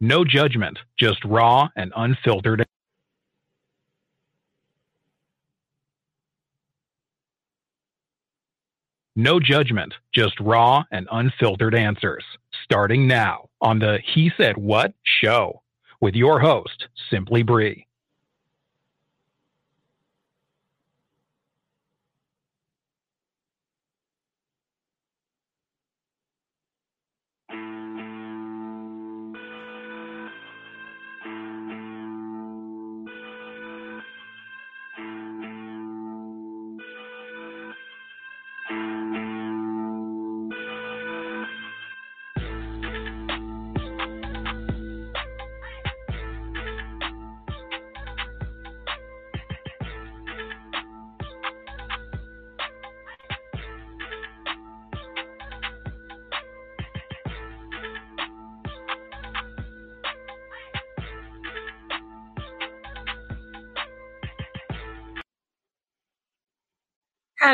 No judgment, just raw and unfiltered. No judgment, just raw and unfiltered answers. Starting now on the He Said What show with your host, Simply Bree.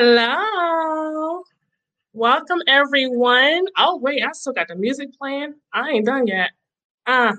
Hello. Welcome everyone. Oh wait, I still got the music playing. I ain't done yet. Uh,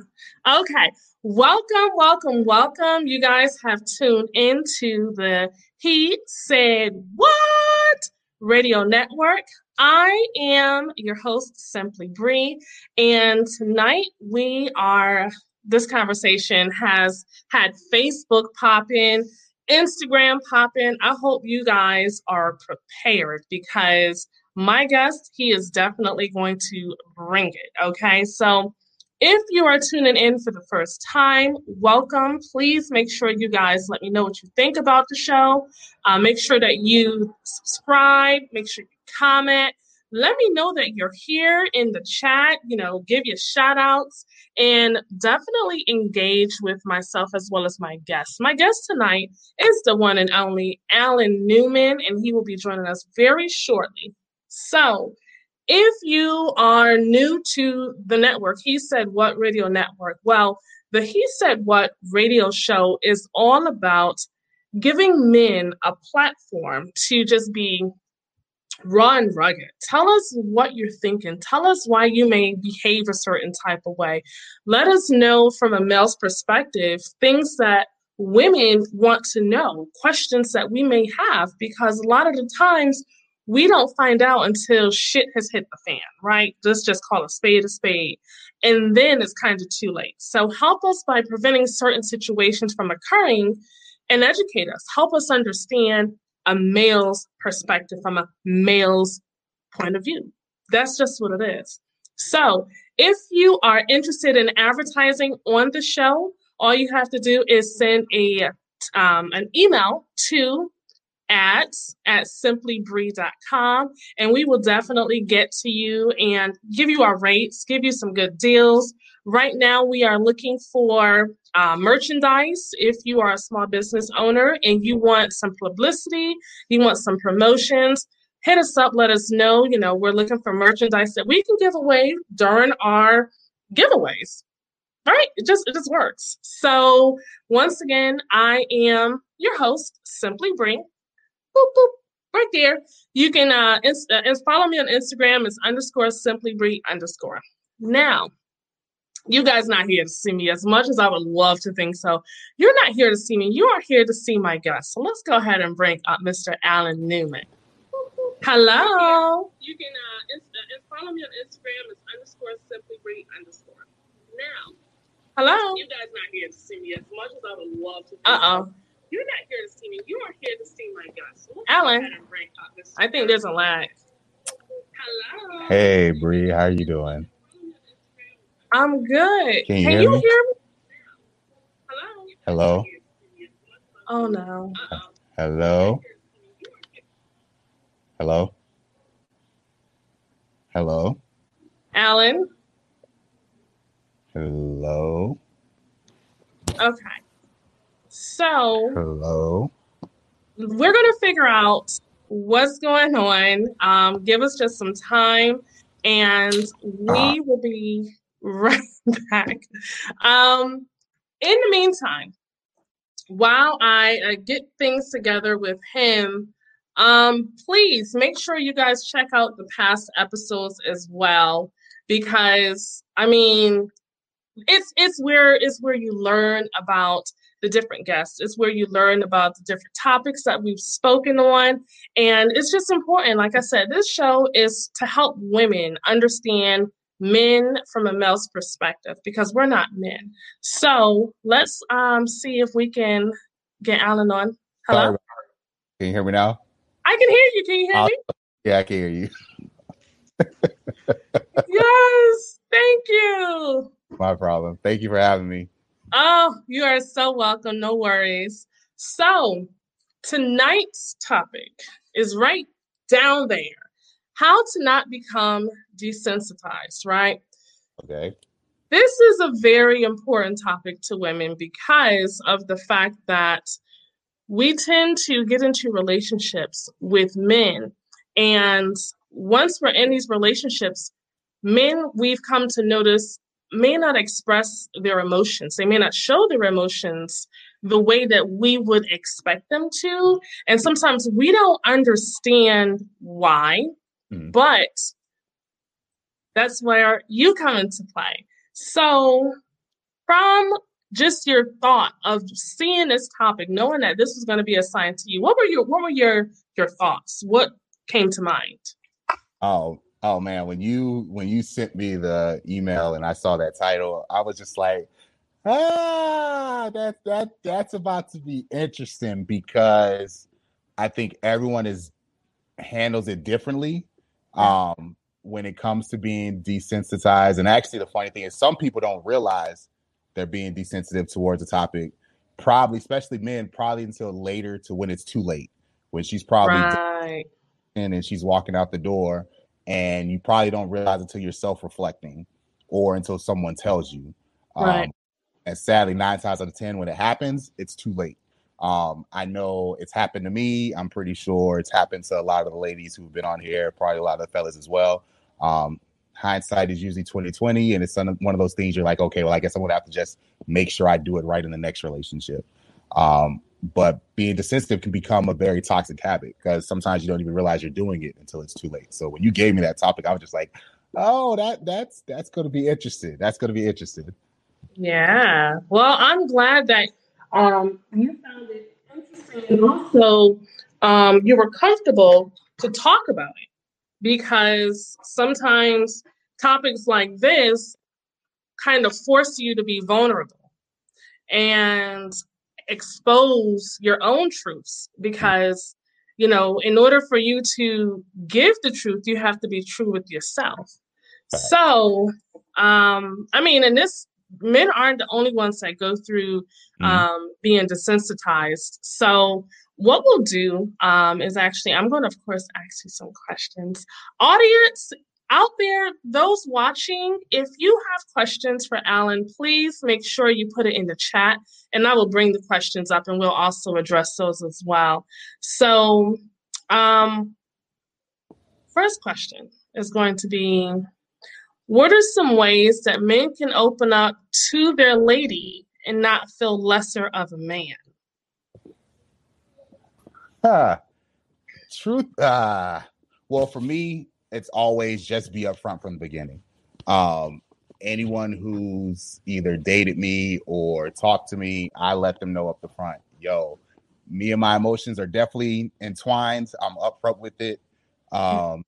okay. Welcome, welcome, welcome. You guys have tuned into the He Said What Radio Network. I am your host, Simply Bree, and tonight we are. This conversation has had Facebook pop in Instagram popping. I hope you guys are prepared because my guest, he is definitely going to bring it. Okay. So if you are tuning in for the first time, welcome. Please make sure you guys let me know what you think about the show. Uh, make sure that you subscribe, make sure you comment. Let me know that you're here in the chat, you know, give you shout outs and definitely engage with myself as well as my guests. My guest tonight is the one and only Alan Newman, and he will be joining us very shortly. So, if you are new to the network, he said what radio network? Well, the He Said What radio show is all about giving men a platform to just be raw and rugged. Tell us what you're thinking. Tell us why you may behave a certain type of way. Let us know from a male's perspective things that women want to know, questions that we may have, because a lot of the times we don't find out until shit has hit the fan, right? Let's just call a spade a spade. And then it's kind of too late. So help us by preventing certain situations from occurring and educate us. Help us understand a male's perspective, from a male's point of view. That's just what it is. So, if you are interested in advertising on the show, all you have to do is send a um, an email to ads at simplybree.com and we will definitely get to you and give you our rates, give you some good deals. Right now, we are looking for uh, merchandise. If you are a small business owner and you want some publicity, you want some promotions, hit us up. Let us know. You know, we're looking for merchandise that we can give away during our giveaways. Right? It just it just works. So once again, I am your host, Simply Bree. Boop boop. Right there. You can uh, inst- uh follow me on Instagram. It's underscore Simply Bree underscore. Now, you guys not here to see me as much as I would love to think so. You're not here to see me. You are here to see my guest. So let's go ahead and bring up Mr. Alan Newman. Hello. You can uh, inst- uh, follow me on Instagram. It's underscore simply Bree underscore. Now. Hello. You guys not here to see me as much as I would love to. Uh oh. You're not here to see me. You are here to see my guest. So Alan. I think there's a lag. Hello. Hey Bree, how are you doing? I'm good. Can you, Can hear, you me? hear me? Hello. Hello. Oh no. Hello. Hello. Hello. Alan. Hello. Okay. So. Hello. We're gonna figure out what's going on. Um, give us just some time, and we uh, will be right back. Um, in the meantime, while I uh, get things together with him, um, please make sure you guys check out the past episodes as well. Because, I mean, it's it's where it's where you learn about the different guests. It's where you learn about the different topics that we've spoken on. And it's just important. Like I said, this show is to help women understand men from a male's perspective because we're not men. So let's um, see if we can get Alan on. Hello? Sorry, can you hear me now? I can hear you. Can you hear me? Yeah, I can hear you. yes, thank you. My problem. Thank you for having me. Oh, you are so welcome. No worries. So, tonight's topic is right down there how to not become desensitized, right? Okay. This is a very important topic to women because of the fact that we tend to get into relationships with men. And once we're in these relationships, men we've come to notice may not express their emotions. They may not show their emotions the way that we would expect them to. And sometimes we don't understand why, mm-hmm. but that's where you come into play. So, from just your thought of seeing this topic, knowing that this was going to be assigned to you, what were your what were your your thoughts? What came to mind? Oh, oh man, when you when you sent me the email and I saw that title, I was just like, ah, that that that's about to be interesting because I think everyone is handles it differently. Um, when it comes to being desensitized. And actually, the funny thing is, some people don't realize they're being desensitive towards the topic. Probably, especially men, probably until later to when it's too late, when she's probably right. and she's walking out the door, and you probably don't realize until you're self-reflecting or until someone tells you. Right. Um, and sadly, nine times out of ten, when it happens, it's too late. Um, I know it's happened to me. I'm pretty sure it's happened to a lot of the ladies who've been on here, probably a lot of the fellas as well. Um, hindsight is usually 2020, and it's one of those things you're like, okay, well, I guess I'm gonna have to just make sure I do it right in the next relationship. Um, but being desensitive can become a very toxic habit because sometimes you don't even realize you're doing it until it's too late. So when you gave me that topic, I was just like, oh, that that's that's gonna be interesting. That's gonna be interesting. Yeah. Well, I'm glad that um, you found it interesting and also um, you were comfortable to talk about it because sometimes topics like this kind of force you to be vulnerable and expose your own truths because you know in order for you to give the truth you have to be true with yourself so um i mean in this men aren't the only ones that go through mm-hmm. um, being desensitized. So, what we'll do um, is actually, I'm going to, of course, ask you some questions. Audience out there, those watching, if you have questions for Alan, please make sure you put it in the chat and I will bring the questions up and we'll also address those as well. So, um, first question is going to be what are some ways that men can open up to their lady and not feel lesser of a man? Huh. Truth. Uh, well, for me, it's always just be upfront from the beginning. Um, anyone who's either dated me or talked to me, I let them know up the front, yo, me and my emotions are definitely entwined. I'm upfront with it. Um,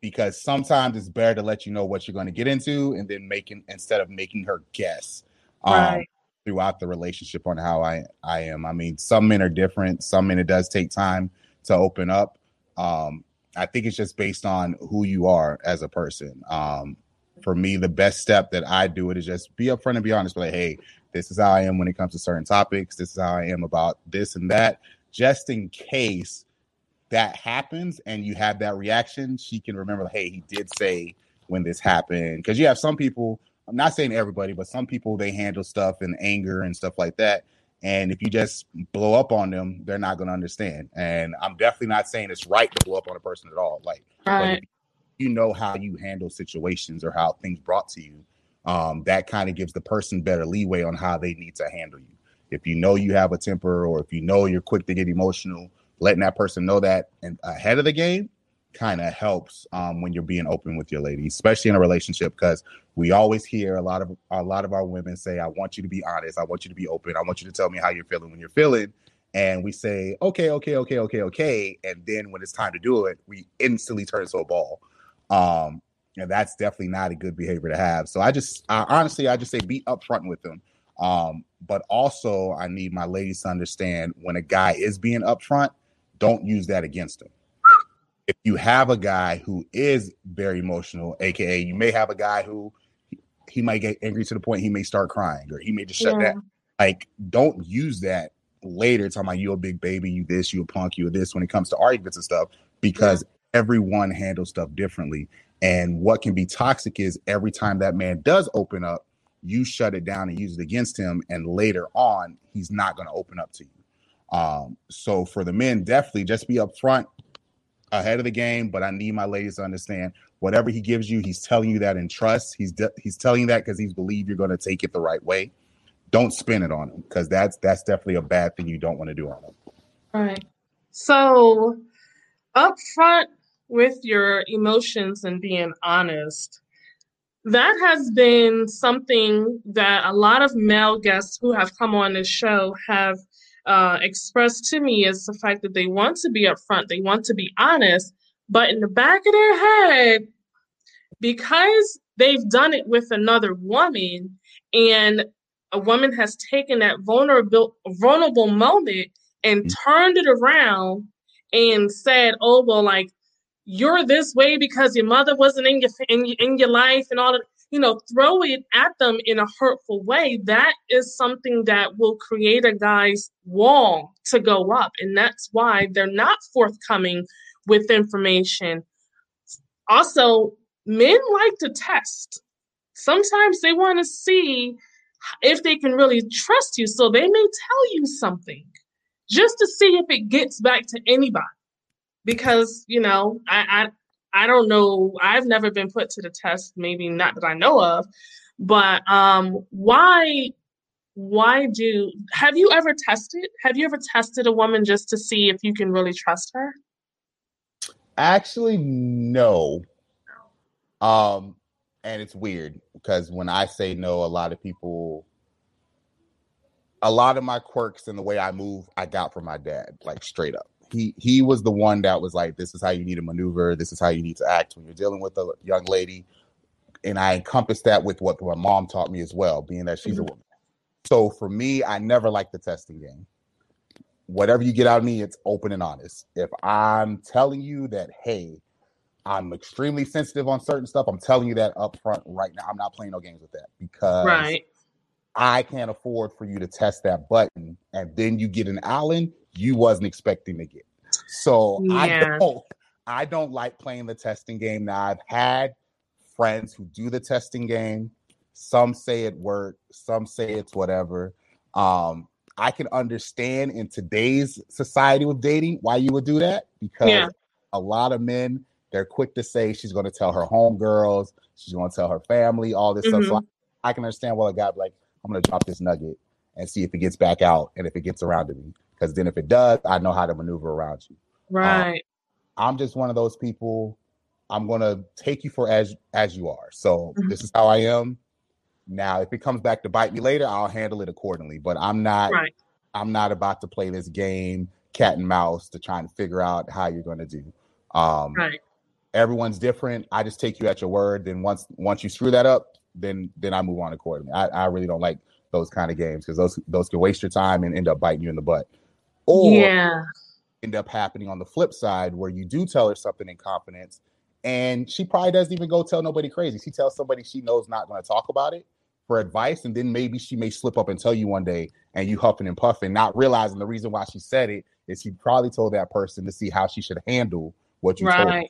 because sometimes it's better to let you know what you're going to get into and then making instead of making her guess um, right. throughout the relationship on how I I am. I mean, some men are different. Some men it does take time to open up. Um, I think it's just based on who you are as a person. Um, for me, the best step that I do it is just be upfront and be honest. Be like, hey, this is how I am when it comes to certain topics. This is how I am about this and that, just in case that happens and you have that reaction, she can remember, hey, he did say when this happened. Because you have some people, I'm not saying everybody, but some people they handle stuff in anger and stuff like that. And if you just blow up on them, they're not going to understand. And I'm definitely not saying it's right to blow up on a person at all. Like, right. you know how you handle situations or how things brought to you. Um, that kind of gives the person better leeway on how they need to handle you. If you know you have a temper, or if you know you're quick to get emotional, letting that person know that and ahead of the game kind of helps um, when you're being open with your lady, especially in a relationship, because we always hear a lot of a lot of our women say, "I want you to be honest. I want you to be open. I want you to tell me how you're feeling when you're feeling." And we say, "Okay, okay, okay, okay, okay," and then when it's time to do it, we instantly turn into a ball. Um, and that's definitely not a good behavior to have. So I just, I, honestly, I just say be upfront with them. Um, but also, I need my ladies to understand when a guy is being upfront, don't use that against him if you have a guy who is very emotional, aka you may have a guy who he might get angry to the point he may start crying or he may just shut yeah. down. Like, don't use that later talking about you a big baby, you this, you a punk, you a this when it comes to arguments and stuff, because yeah. everyone handles stuff differently. And what can be toxic is every time that man does open up, you shut it down and use it against him, and later on, he's not going to open up to you. Um, so for the men, definitely just be upfront ahead of the game, but I need my ladies to understand whatever he gives you, he's telling you that in trust. He's de- he's telling that because he's believe you're going to take it the right way. Don't spin it on him because that's that's definitely a bad thing you don't want to do on him. All right. So up front with your emotions and being honest, that has been something that a lot of male guests who have come on this show have uh, expressed to me is the fact that they want to be upfront, they want to be honest, but in the back of their head, because they've done it with another woman and a woman has taken that vulnerable vulnerable moment and mm-hmm. turned it around and said, "Oh well, like you're this way because your mother wasn't in your in, in your life and all of you know, throw it at them in a hurtful way, that is something that will create a guy's wall to go up. And that's why they're not forthcoming with information. Also, men like to test. Sometimes they want to see if they can really trust you. So they may tell you something just to see if it gets back to anybody. Because, you know, I, I don't know. I've never been put to the test, maybe not that I know of, but um, why? Why do? Have you ever tested? Have you ever tested a woman just to see if you can really trust her? Actually, no. Um, and it's weird because when I say no, a lot of people, a lot of my quirks and the way I move, I got from my dad, like straight up he he was the one that was like, this is how you need to maneuver, this is how you need to act when you're dealing with a young lady. And I encompassed that with what my mom taught me as well, being that she's mm-hmm. a woman. So for me, I never liked the testing game. Whatever you get out of me, it's open and honest. If I'm telling you that, hey, I'm extremely sensitive on certain stuff, I'm telling you that up front right now. I'm not playing no games with that because right. I can't afford for you to test that button and then you get an Alan you wasn't expecting to get. So yeah. I don't I don't like playing the testing game. Now I've had friends who do the testing game. Some say it worked, some say it's whatever. Um, I can understand in today's society with dating why you would do that because yeah. a lot of men they're quick to say she's going to tell her homegirls, she's going to tell her family, all this mm-hmm. stuff. So mm-hmm. I, I, can understand why a guy like, I'm going to drop this nugget and see if it gets back out and if it gets around to me because then if it does, I know how to maneuver around you. Um, right. Um, I'm just one of those people. I'm gonna take you for as as you are. So mm-hmm. this is how I am. Now, if it comes back to bite me later, I'll handle it accordingly. But I'm not. Right. I'm not about to play this game cat and mouse to try and figure out how you're going to do. Um, right. Everyone's different. I just take you at your word. Then once once you screw that up, then then I move on accordingly. I, I really don't like those kind of games because those those can waste your time and end up biting you in the butt or yeah. end up happening on the flip side where you do tell her something in confidence and she probably doesn't even go tell nobody crazy. She tells somebody she knows not going to talk about it for advice, and then maybe she may slip up and tell you one day, and you huffing and puffing, not realizing the reason why she said it is she probably told that person to see how she should handle what you right. told. Her.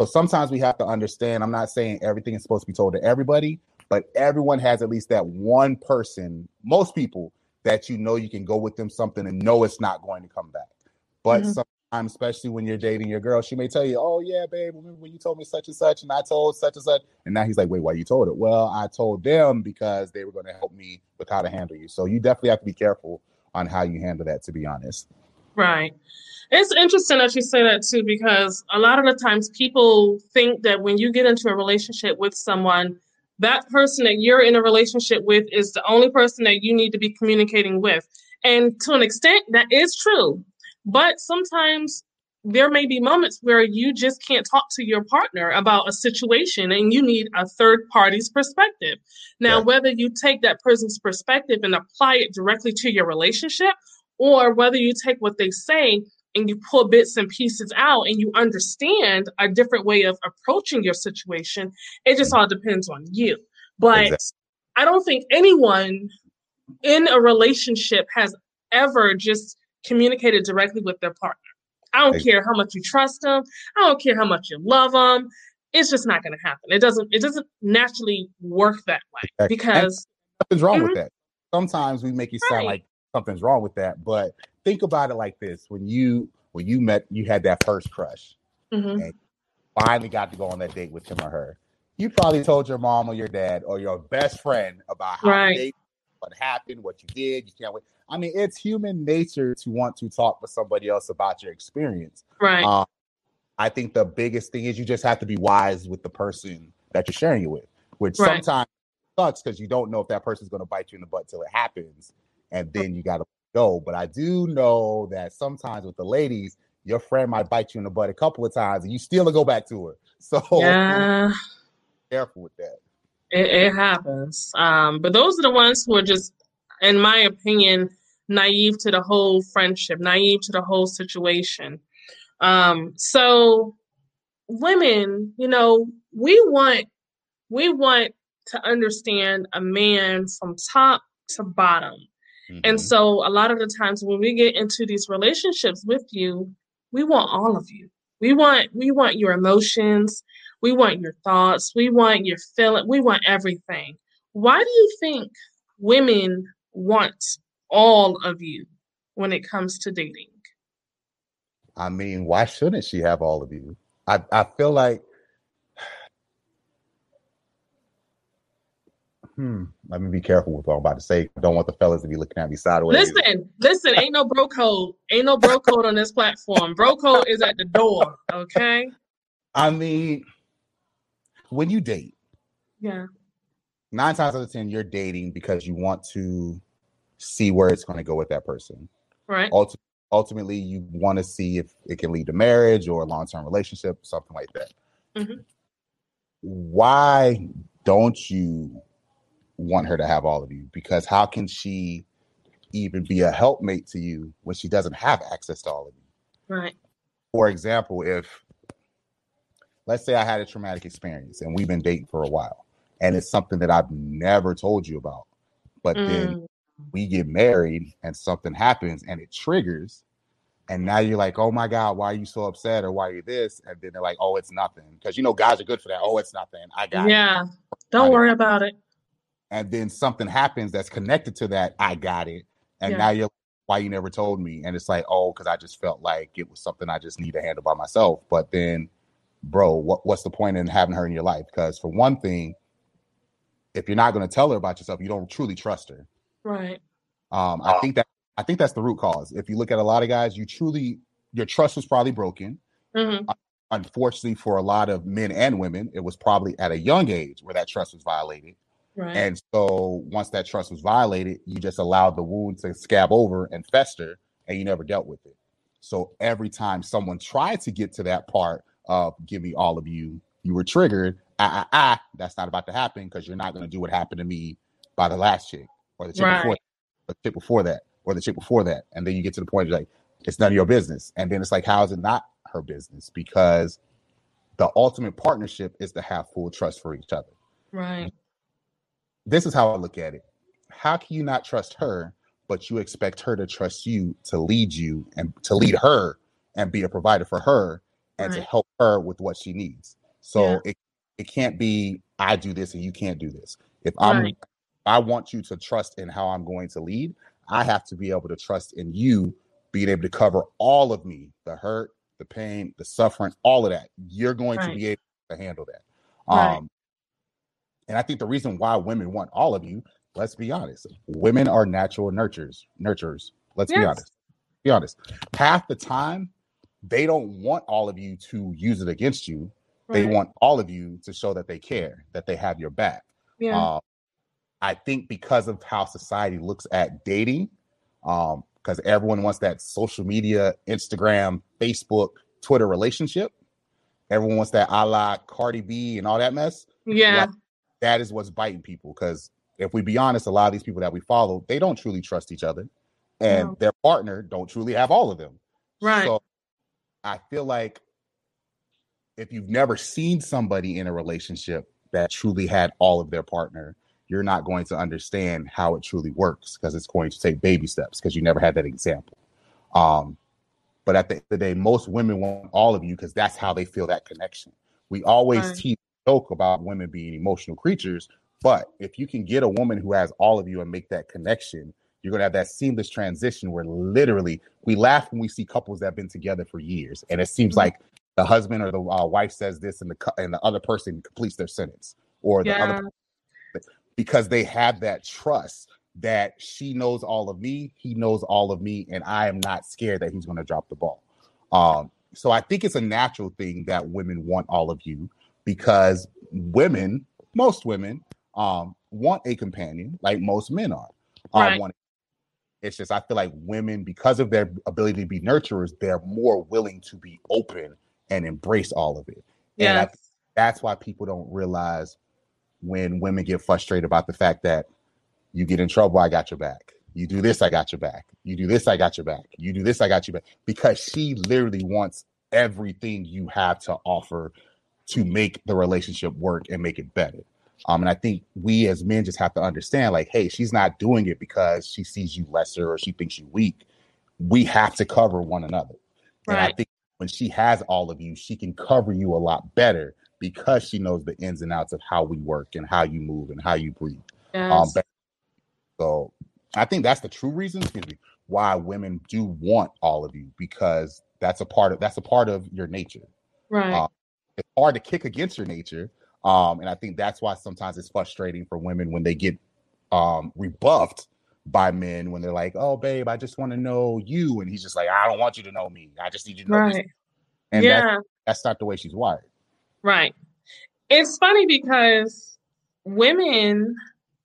So sometimes we have to understand. I'm not saying everything is supposed to be told to everybody, but everyone has at least that one person. Most people that you know you can go with them something and know it's not going to come back. But mm-hmm. sometimes, especially when you're dating your girl, she may tell you, "Oh yeah, babe, remember when you told me such and such, and I told such and such," and now he's like, "Wait, why you told it?" Well, I told them because they were going to help me with how to handle you. So you definitely have to be careful on how you handle that. To be honest. Right. It's interesting that you say that too, because a lot of the times people think that when you get into a relationship with someone, that person that you're in a relationship with is the only person that you need to be communicating with. And to an extent, that is true. But sometimes there may be moments where you just can't talk to your partner about a situation and you need a third party's perspective. Now, whether you take that person's perspective and apply it directly to your relationship, or whether you take what they say and you pull bits and pieces out and you understand a different way of approaching your situation, it just all depends on you. But exactly. I don't think anyone in a relationship has ever just communicated directly with their partner. I don't care how much you trust them. I don't care how much you love them. It's just not going to happen. It doesn't. It doesn't naturally work that way exactly. because nothing's wrong mm-hmm. with that. Sometimes we make it sound right. like something's wrong with that, but think about it like this: when you when you met, you had that first crush, mm-hmm. and finally got to go on that date with him or her. You probably told your mom or your dad or your best friend about how right. date, what happened, what you did. You can't wait. I mean, it's human nature to want to talk with somebody else about your experience. Right. Um, I think the biggest thing is you just have to be wise with the person that you're sharing it with, which right. sometimes sucks because you don't know if that person's going to bite you in the butt till it happens, and then you got to go. But I do know that sometimes with the ladies, your friend might bite you in the butt a couple of times, and you still go back to her. So yeah, careful with that. It, it happens. Um, but those are the ones who are just, in my opinion, naive to the whole friendship, naive to the whole situation. Um, so women, you know, we want we want to understand a man from top to bottom. Mm-hmm. And so a lot of the times when we get into these relationships with you, we want all of you. We want we want your emotions, we want your thoughts, we want your feeling, we want everything. Why do you think women want all of you when it comes to dating? I mean, why shouldn't she have all of you? I, I feel like hmm, let me be careful with what I'm about to say. I don't want the fellas to be looking at me sideways. Listen, listen, ain't no bro code. Ain't no bro code on this platform. Bro code is at the door. Okay. I mean, when you date, yeah, nine times out of ten, you're dating because you want to see where it's going to go with that person. Right. Ulti- ultimately, you want to see if it can lead to marriage or a long term relationship, something like that. Mm-hmm. Why don't you want her to have all of you? Because how can she even be a helpmate to you when she doesn't have access to all of you? Right. For example, if let's say I had a traumatic experience and we've been dating for a while and it's something that I've never told you about, but mm. then we get married and something happens and it triggers and now you're like oh my god why are you so upset or why are you this and then they're like oh it's nothing because you know guys are good for that oh it's nothing i got yeah it. don't worry about it and then something happens that's connected to that i got it and yeah. now you're why you never told me and it's like oh because i just felt like it was something i just need to handle by myself but then bro what, what's the point in having her in your life because for one thing if you're not going to tell her about yourself you don't truly trust her Right. Um, I think that I think that's the root cause. If you look at a lot of guys, you truly your trust was probably broken. Mm-hmm. Uh, unfortunately, for a lot of men and women, it was probably at a young age where that trust was violated. Right. And so once that trust was violated, you just allowed the wound to scab over and fester, and you never dealt with it. So every time someone tried to get to that part of give me all of you, you were triggered. Ah, ah, ah, that's not about to happen because you're not going to do what happened to me by the last chick or the chick right. before, the chick before that, or the chick before that, and then you get to the point of like it's none of your business, and then it's like how is it not her business? Because the ultimate partnership is to have full trust for each other. Right. This is how I look at it. How can you not trust her, but you expect her to trust you to lead you and to lead her and be a provider for her and right. to help her with what she needs? So yeah. it it can't be I do this and you can't do this. If I'm right. I want you to trust in how I'm going to lead. I have to be able to trust in you being able to cover all of me the hurt, the pain, the suffering, all of that. You're going right. to be able to handle that. Um, and I think the reason why women want all of you, let's be honest, women are natural nurturers, nurturers. Let's yes. be honest. be honest. Half the time, they don't want all of you to use it against you. Right. They want all of you to show that they care, that they have your back. Yeah. Uh, I think because of how society looks at dating, um, because everyone wants that social media, Instagram, Facebook, Twitter relationship. Everyone wants that a la Cardi B and all that mess. Yeah. Like, that is what's biting people. Because if we be honest, a lot of these people that we follow, they don't truly trust each other. And no. their partner don't truly have all of them. Right. So I feel like if you've never seen somebody in a relationship that truly had all of their partner, you're not going to understand how it truly works because it's going to take baby steps because you never had that example. Um, but at the end of the day, most women want all of you because that's how they feel that connection. We always right. teach joke about women being emotional creatures, but if you can get a woman who has all of you and make that connection, you're gonna have that seamless transition where literally we laugh when we see couples that have been together for years, and it seems mm-hmm. like the husband or the uh, wife says this, and the and the other person completes their sentence, or the yeah. other because they have that trust that she knows all of me, he knows all of me, and I am not scared that he's going to drop the ball. Um, so I think it's a natural thing that women want all of you because women, most women, um, want a companion like most men are. Um, right. Want, it's just I feel like women, because of their ability to be nurturers, they're more willing to be open and embrace all of it. Yeah, that's why people don't realize when women get frustrated about the fact that you get in trouble, I got your back. You do this, I got your back. You do this, I got your back. You do this, I got your back. Because she literally wants everything you have to offer to make the relationship work and make it better. Um, and I think we as men just have to understand, like, hey, she's not doing it because she sees you lesser or she thinks you weak. We have to cover one another. Right. And I think when she has all of you, she can cover you a lot better because she knows the ins and outs of how we work and how you move and how you breathe. Um, yes. Um, so I think that's the true reason, excuse me, why women do want all of you because that's a part of that's a part of your nature. Right. Um, it's hard to kick against your nature. Um, and I think that's why sometimes it's frustrating for women when they get um rebuffed by men when they're like, "Oh, babe, I just want to know you," and he's just like, "I don't want you to know me. I just need you to know." Right. This. And yeah. that's, that's not the way she's wired. Right. It's funny because women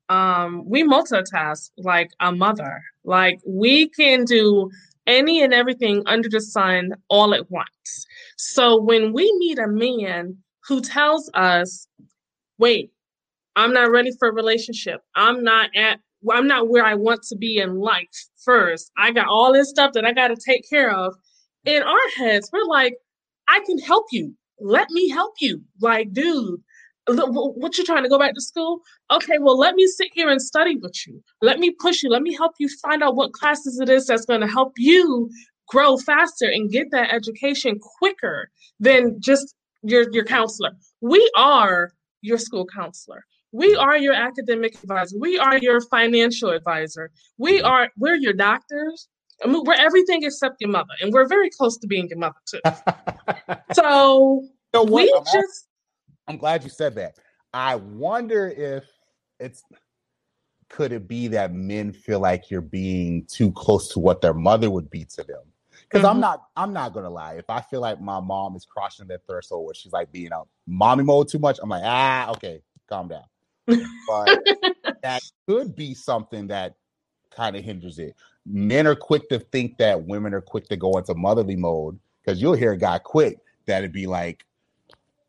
um we multitask like a mother. Like we can do any and everything under the sun all at once. So when we meet a man who tells us, "Wait, I'm not ready for a relationship. I'm not at I'm not where I want to be in life first. I got all this stuff that I got to take care of." In our heads, we're like, "I can help you let me help you. Like, dude, what you trying to go back to school? Okay, well, let me sit here and study with you. Let me push you. Let me help you find out what classes it is that's going to help you grow faster and get that education quicker than just your your counselor. We are your school counselor. We are your academic advisor. We are your financial advisor. We are we're your doctors. I mean, we're everything except your mother, and we're very close to being your mother too. so you know we I'm just. I'm glad you said that. I wonder if it's could it be that men feel like you're being too close to what their mother would be to them? Because mm-hmm. I'm not, I'm not gonna lie. If I feel like my mom is crossing that threshold where she's like being out mommy mode too much, I'm like, ah, okay, calm down. But that could be something that kind of hinders it. Men are quick to think that women are quick to go into motherly mode because you'll hear a guy quick that'd be like,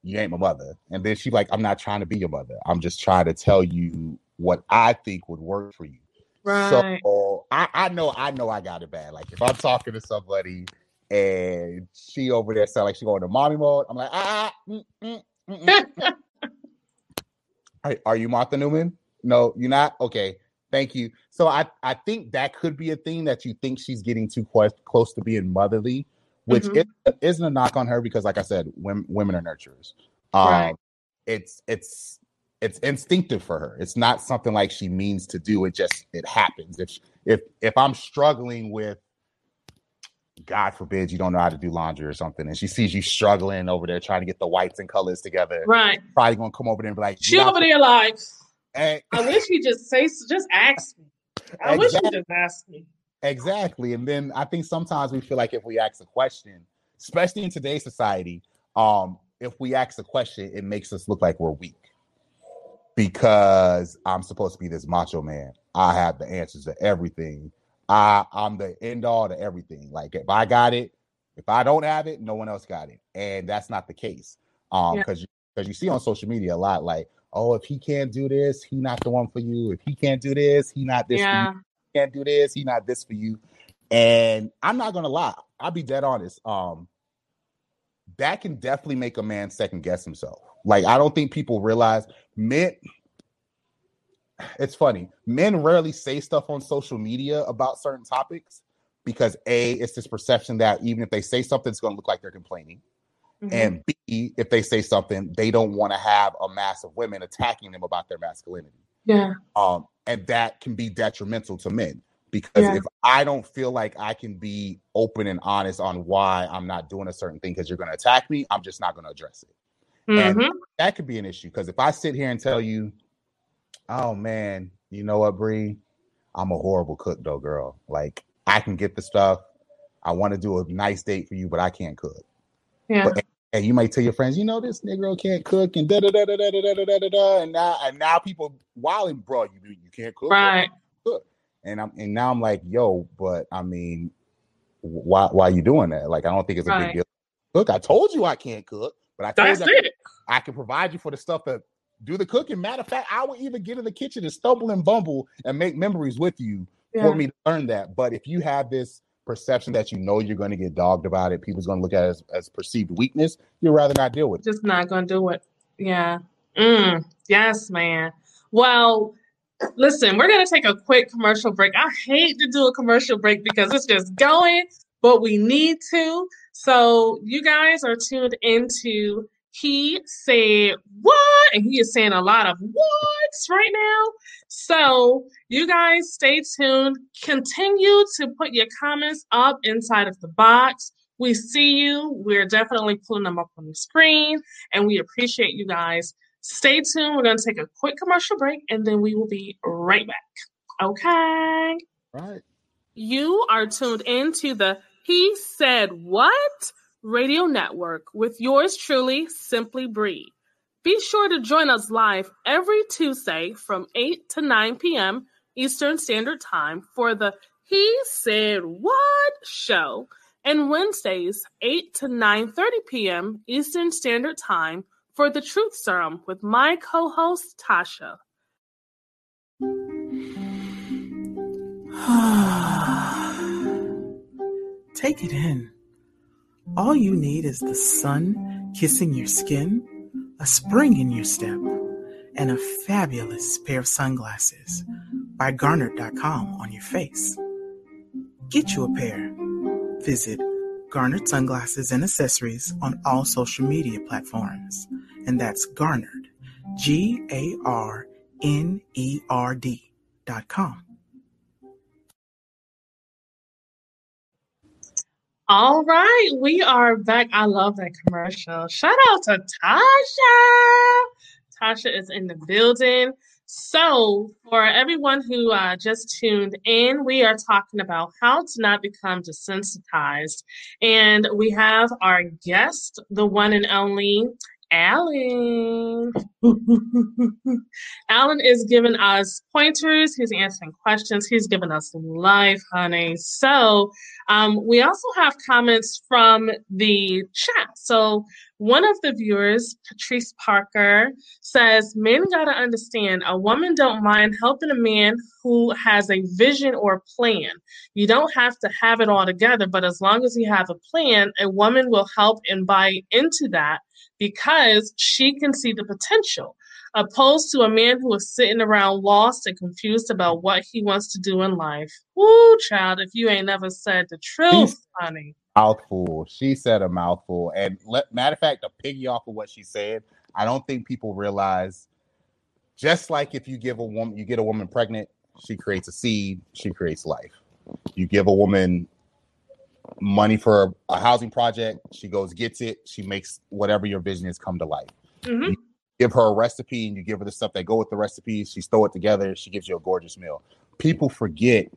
"You ain't my mother," and then she's like, "I'm not trying to be your mother. I'm just trying to tell you what I think would work for you." Right. So I, I know I know I got it bad. Like if I'm talking to somebody and she over there sound like she going to mommy mode, I'm like, ah, mm, mm, mm, mm. are, are you Martha Newman? No, you're not. Okay, Thank you. So I, I think that could be a thing that you think she's getting too close, close to being motherly, which mm-hmm. is, not a knock on her because, like I said, women, women are nurturers. Um, right. It's it's it's instinctive for her. It's not something like she means to do. It just it happens. If if if I'm struggling with God forbid you don't know how to do laundry or something, and she sees you struggling over there trying to get the whites and colors together. Right. Probably gonna come over there and be like, She over there like, I wish he just say just ask me. I exactly. wish he just asked me. Exactly. And then I think sometimes we feel like if we ask a question, especially in today's society, um, if we ask a question, it makes us look like we're weak because I'm supposed to be this macho man. I have the answers to everything. I I'm the end all to everything. Like if I got it, if I don't have it, no one else got it, and that's not the case. Um, because yeah. because you see on social media a lot like, oh, if he can't do this, he not the one for you. If he can't do this, he not this. Yeah. He can't do this, he not this for you. And I'm not gonna lie, I'll be dead honest. Um, that can definitely make a man second guess himself. Like I don't think people realize men it's funny. Men rarely say stuff on social media about certain topics because A, it's this perception that even if they say something, it's going to look like they're complaining. Mm-hmm. And B, if they say something, they don't want to have a mass of women attacking them about their masculinity. Yeah. Um, and that can be detrimental to men because yeah. if I don't feel like I can be open and honest on why I'm not doing a certain thing because you're going to attack me, I'm just not going to address it. Mm-hmm. And that could be an issue because if I sit here and tell you, oh man, you know what, Bree, I'm a horrible cook though, girl. Like I can get the stuff. I want to do a nice date for you, but I can't cook. Yeah. But, and you might tell your friends, you know, this Negro can't cook and da da da da da da da da da and now and now people wilding, bro, you you can't cook, right? Cook. And I'm and now I'm like, yo, but I mean, why why are you doing that? Like, I don't think it's a right. big deal. Look, I told you I can't cook, but I told That's you it. I can provide you for the stuff that do the cooking. Matter of fact, I will even get in the kitchen and stumble and bumble and make memories with you yeah. for me to learn that. But if you have this perception that you know you're going to get dogged about it, people's going to look at it as, as perceived weakness, you'd rather not deal with it. Just not going to do it. Yeah. Mm, yes, man. Well, listen, we're going to take a quick commercial break. I hate to do a commercial break because it's just going, but we need to. So you guys are tuned into he said what and he is saying a lot of what's right now. So you guys stay tuned. Continue to put your comments up inside of the box. We see you. We're definitely pulling them up on the screen and we appreciate you guys. Stay tuned. We're going to take a quick commercial break and then we will be right back. Okay? Right. You are tuned into the he said what Radio Network with yours truly, Simply Bree. Be sure to join us live every Tuesday from 8 to 9 p.m. Eastern Standard Time for the He Said What show, and Wednesdays 8 to 9:30 p.m. Eastern Standard Time for the Truth Serum with my co-host Tasha. Take it in. All you need is the sun kissing your skin, a spring in your step, and a fabulous pair of sunglasses by Garnerd.com on your face. Get you a pair. Visit Garnerd Sunglasses and Accessories on all social media platforms. And that's Garnerd, G A R N E R D All right, we are back. I love that commercial. Shout out to Tasha. Tasha is in the building. So, for everyone who uh, just tuned in, we are talking about how to not become desensitized. And we have our guest, the one and only Alan. Alan is giving us pointers. He's answering questions. He's giving us life, honey. So um, we also have comments from the chat. So one of the viewers, Patrice Parker, says, "Men gotta understand. A woman don't mind helping a man who has a vision or plan. You don't have to have it all together, but as long as you have a plan, a woman will help and buy into that." Because she can see the potential, opposed to a man who is sitting around lost and confused about what he wants to do in life. Woo, child, if you ain't never said the truth, She's honey. Mouthful. She said a mouthful. And let, matter of fact, to piggy off of what she said, I don't think people realize just like if you give a woman, you get a woman pregnant, she creates a seed, she creates life. You give a woman money for a housing project. She goes, gets it. She makes whatever your vision is come to life. Mm-hmm. Give her a recipe and you give her the stuff that go with the recipes. She throw it together. She gives you a gorgeous meal. People forget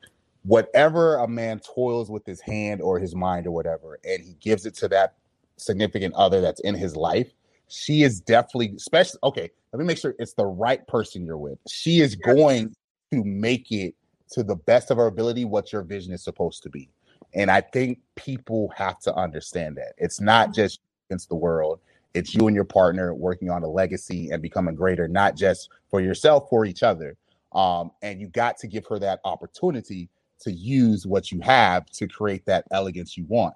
whatever a man toils with his hand or his mind or whatever, and he gives it to that significant other that's in his life, she is definitely, especially, okay, let me make sure it's the right person you're with. She is going to make it to the best of her ability what your vision is supposed to be. And I think people have to understand that it's not mm-hmm. just against the world, it's you and your partner working on a legacy and becoming greater, not just for yourself, for each other. Um, and you got to give her that opportunity to use what you have to create that elegance you want.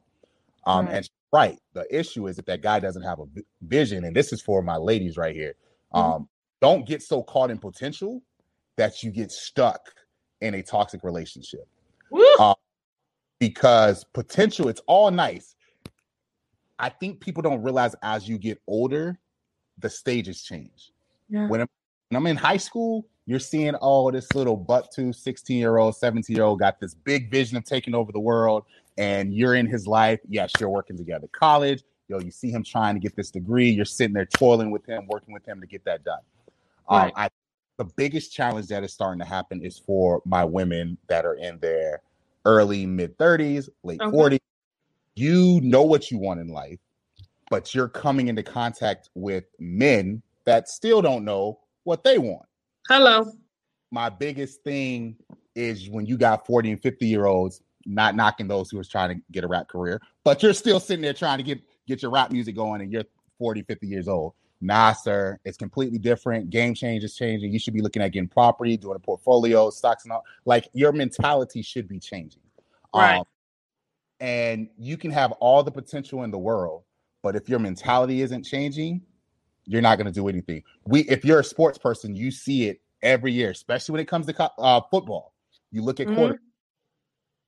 Um, right. And right, the issue is that that guy doesn't have a vision, and this is for my ladies right here. Mm-hmm. Um, don't get so caught in potential that you get stuck in a toxic relationship. Um, because potential, it's all nice. I think people don't realize as you get older, the stages change. Yeah. When, I'm, when I'm in high school, you're seeing, oh, this little butt to 16 year old, 17 year old got this big vision of taking over the world, and you're in his life. Yes, you're working together. College, yo, you see him trying to get this degree. You're sitting there toiling with him, working with him to get that done. Um, right. Um, I, the biggest challenge that is starting to happen is for my women that are in their early mid 30s, late okay. 40s. You know what you want in life, but you're coming into contact with men that still don't know what they want. Hello. My biggest thing is when you got 40 and 50 year olds, not knocking those who are trying to get a rap career, but you're still sitting there trying to get get your rap music going and you're 40, 50 years old. Nah, sir, it's completely different. Game change is changing. You should be looking at getting property, doing a portfolio, stocks, and all. Like your mentality should be changing. Right. Um, and you can have all the potential in the world, but if your mentality isn't changing, you're not going to do anything. We, if you're a sports person, you see it every year, especially when it comes to uh, football. You look at mm-hmm. quarter.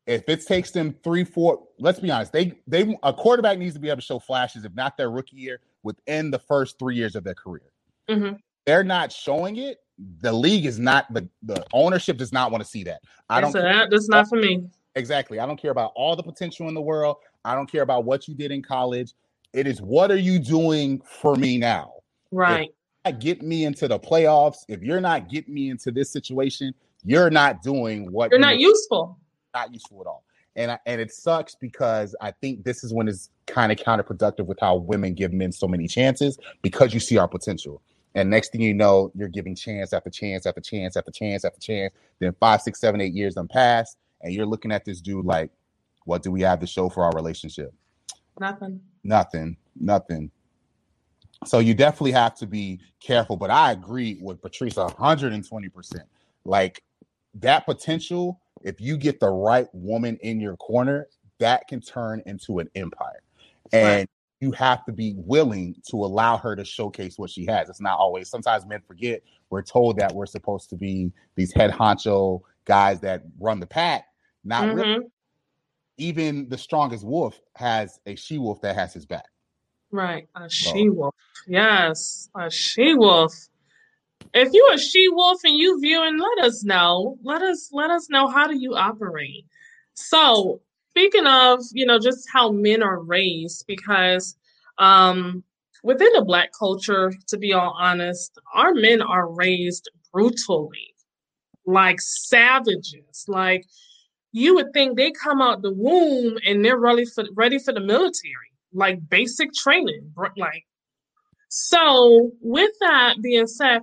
If it takes them three, four, let's be honest, they they a quarterback needs to be able to show flashes, if not their rookie year, within the first three years of their career. Mm-hmm. They're not showing it. The league is not the the ownership does not want to see that. I don't. So that, that's not for me. Exactly. I don't care about all the potential in the world. I don't care about what you did in college. It is what are you doing for me now? Right. get me into the playoffs, if you're not getting me into this situation, you're not doing what you're not useful. Not useful at all. And I, and it sucks because I think this is when it's kind of counterproductive with how women give men so many chances because you see our potential. And next thing you know, you're giving chance after chance after chance after chance after chance. Then five, six, seven, eight years done pass, and you're looking at this dude like, what do we have to show for our relationship? Nothing. Nothing. Nothing. So you definitely have to be careful. But I agree with Patrice 120%. Like that potential, if you get the right woman in your corner, that can turn into an empire. And right. you have to be willing to allow her to showcase what she has. It's not always, sometimes men forget we're told that we're supposed to be these head honcho guys that run the pack. Not mm-hmm. really. Even the strongest wolf has a she wolf that has his back. Right. A she wolf. Yes. A she wolf. If you're a she wolf and you viewing, let us know. Let us let us know how do you operate. So speaking of, you know, just how men are raised, because um within the black culture, to be all honest, our men are raised brutally, like savages. Like you would think they come out the womb and they're ready for ready for the military like basic training. Like, so with that being said,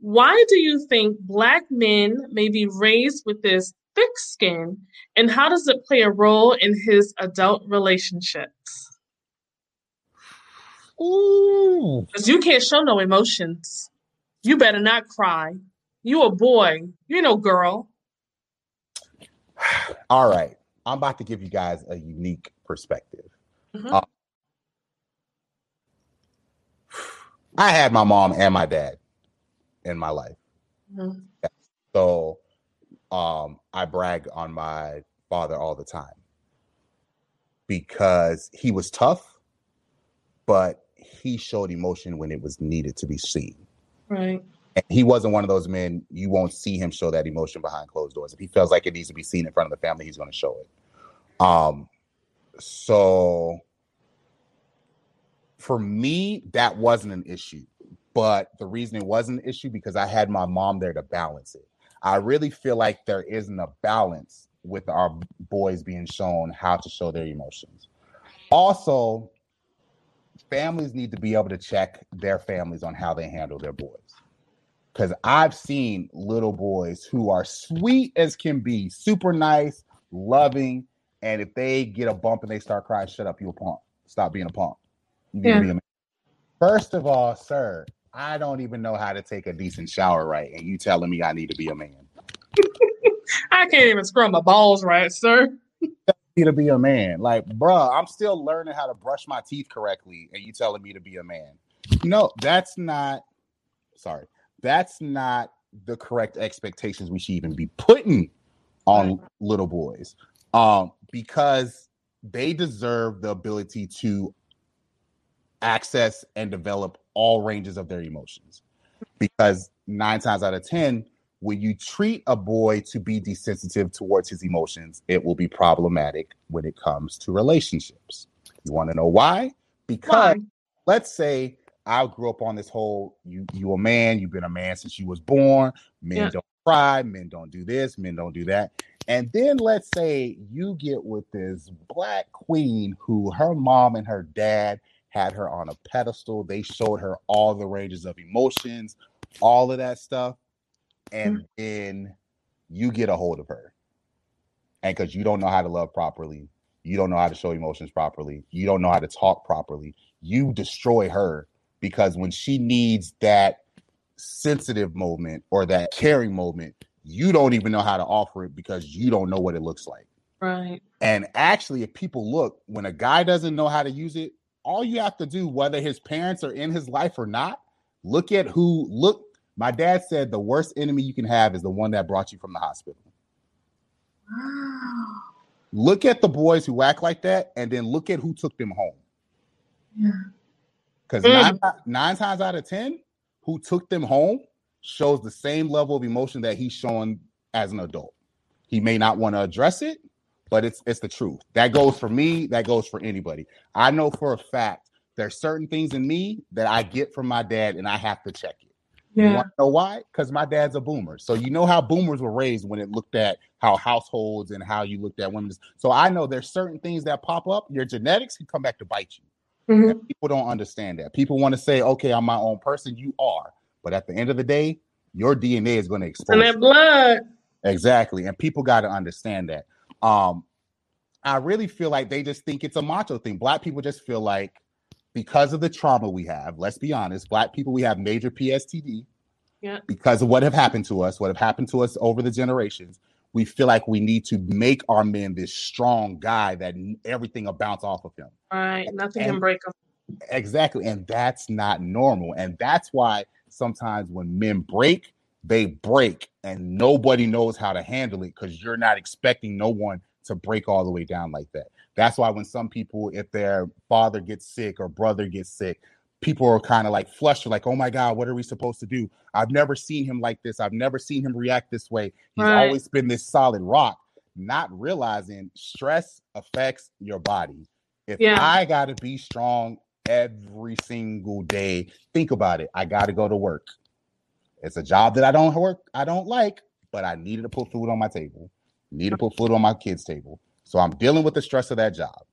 why do you think black men may be raised with this thick skin, and how does it play a role in his adult relationships? Ooh, because you can't show no emotions. You better not cry. You a boy. You know, girl. All right, I'm about to give you guys a unique perspective. Mm-hmm. Uh, I had my mom and my dad in my life. Mm-hmm. So um, I brag on my father all the time because he was tough, but he showed emotion when it was needed to be seen. Right. And he wasn't one of those men you won't see him show that emotion behind closed doors. If he feels like it needs to be seen in front of the family, he's going to show it. Um, so for me, that wasn't an issue. But the reason it wasn't an issue because I had my mom there to balance it. I really feel like there isn't a balance with our boys being shown how to show their emotions. Also, families need to be able to check their families on how they handle their boys. Because I've seen little boys who are sweet as can be, super nice, loving, and if they get a bump and they start crying, shut up, you a punk. Stop being a punk. Yeah. A First of all, sir, I don't even know how to take a decent shower right, and you telling me I need to be a man. I can't even scrub my balls right, sir. Me to be a man, like, bruh, I'm still learning how to brush my teeth correctly, and you telling me to be a man. No, that's not. Sorry, that's not the correct expectations we should even be putting on little boys, um, because they deserve the ability to access and develop all ranges of their emotions. Because nine times out of 10, when you treat a boy to be desensitive towards his emotions, it will be problematic when it comes to relationships. You want to know why? Because Why? let's say I grew up on this whole you you a man, you've been a man since you was born, men Yeah. don't cry, men don't do this, men don't do that. And then let's say you get with this black queen who her mom and her dad had her on a pedestal. They showed her all the ranges of emotions, all of that stuff. And mm. then you get a hold of her. And because you don't know how to love properly, you don't know how to show emotions properly, you don't know how to talk properly, you destroy her because when she needs that sensitive moment or that caring moment, you don't even know how to offer it because you don't know what it looks like. Right. And actually, if people look, when a guy doesn't know how to use it, all you have to do, whether his parents are in his life or not, look at who look. My dad said the worst enemy you can have is the one that brought you from the hospital. Wow. Look at the boys who act like that, and then look at who took them home. Yeah. Because Mm. nine, nine times out of ten, who took them home shows the same level of emotion that he's showing as an adult. He may not want to address it, but it's it's the truth. That goes for me. That goes for anybody. I know for a fact there's certain things in me that I get from my dad, and I have to check it. Yeah. want to know why? Because my dad's a boomer. So you know how boomers were raised when it looked at how households and how you looked at women. So I know there's certain things that pop up. Your genetics can come back to bite you. Mhm. People don't understand that. People want to say, okay, I'm my own person. You are. But at the end of the day, your DNA is going to expose. And that blood. Exactly. And people got to understand that. Um, I really feel like they just think it's a macho thing. Black people just feel like because of the trauma we have, let's be honest, black people, we have major PSTD Yeah. because of what have happened to us, what have happened to us over the generations. We feel like we need to make our men this strong guy that everything will bounce off of him. Right. Nothing And- can break them. Exactly. And that's not normal. And that's why sometimes when men break, they break and nobody knows how to handle it because you're not expecting no one to break all the way down like that. That's why when some people, if their father gets sick or brother gets sick, people are kind of like flushed, like, oh my God, what are we supposed to do? I've never seen him like this. I've never seen him react this way. He's Right. always been this solid rock, not realizing stress affects your body. If Yeah. I got to be strong every single day, think about it. I got to go to work. It's a job that I don't work, I don't like, but I needed to put food on my table, need to put food on my kids' table. So I'm dealing with the stress of that job.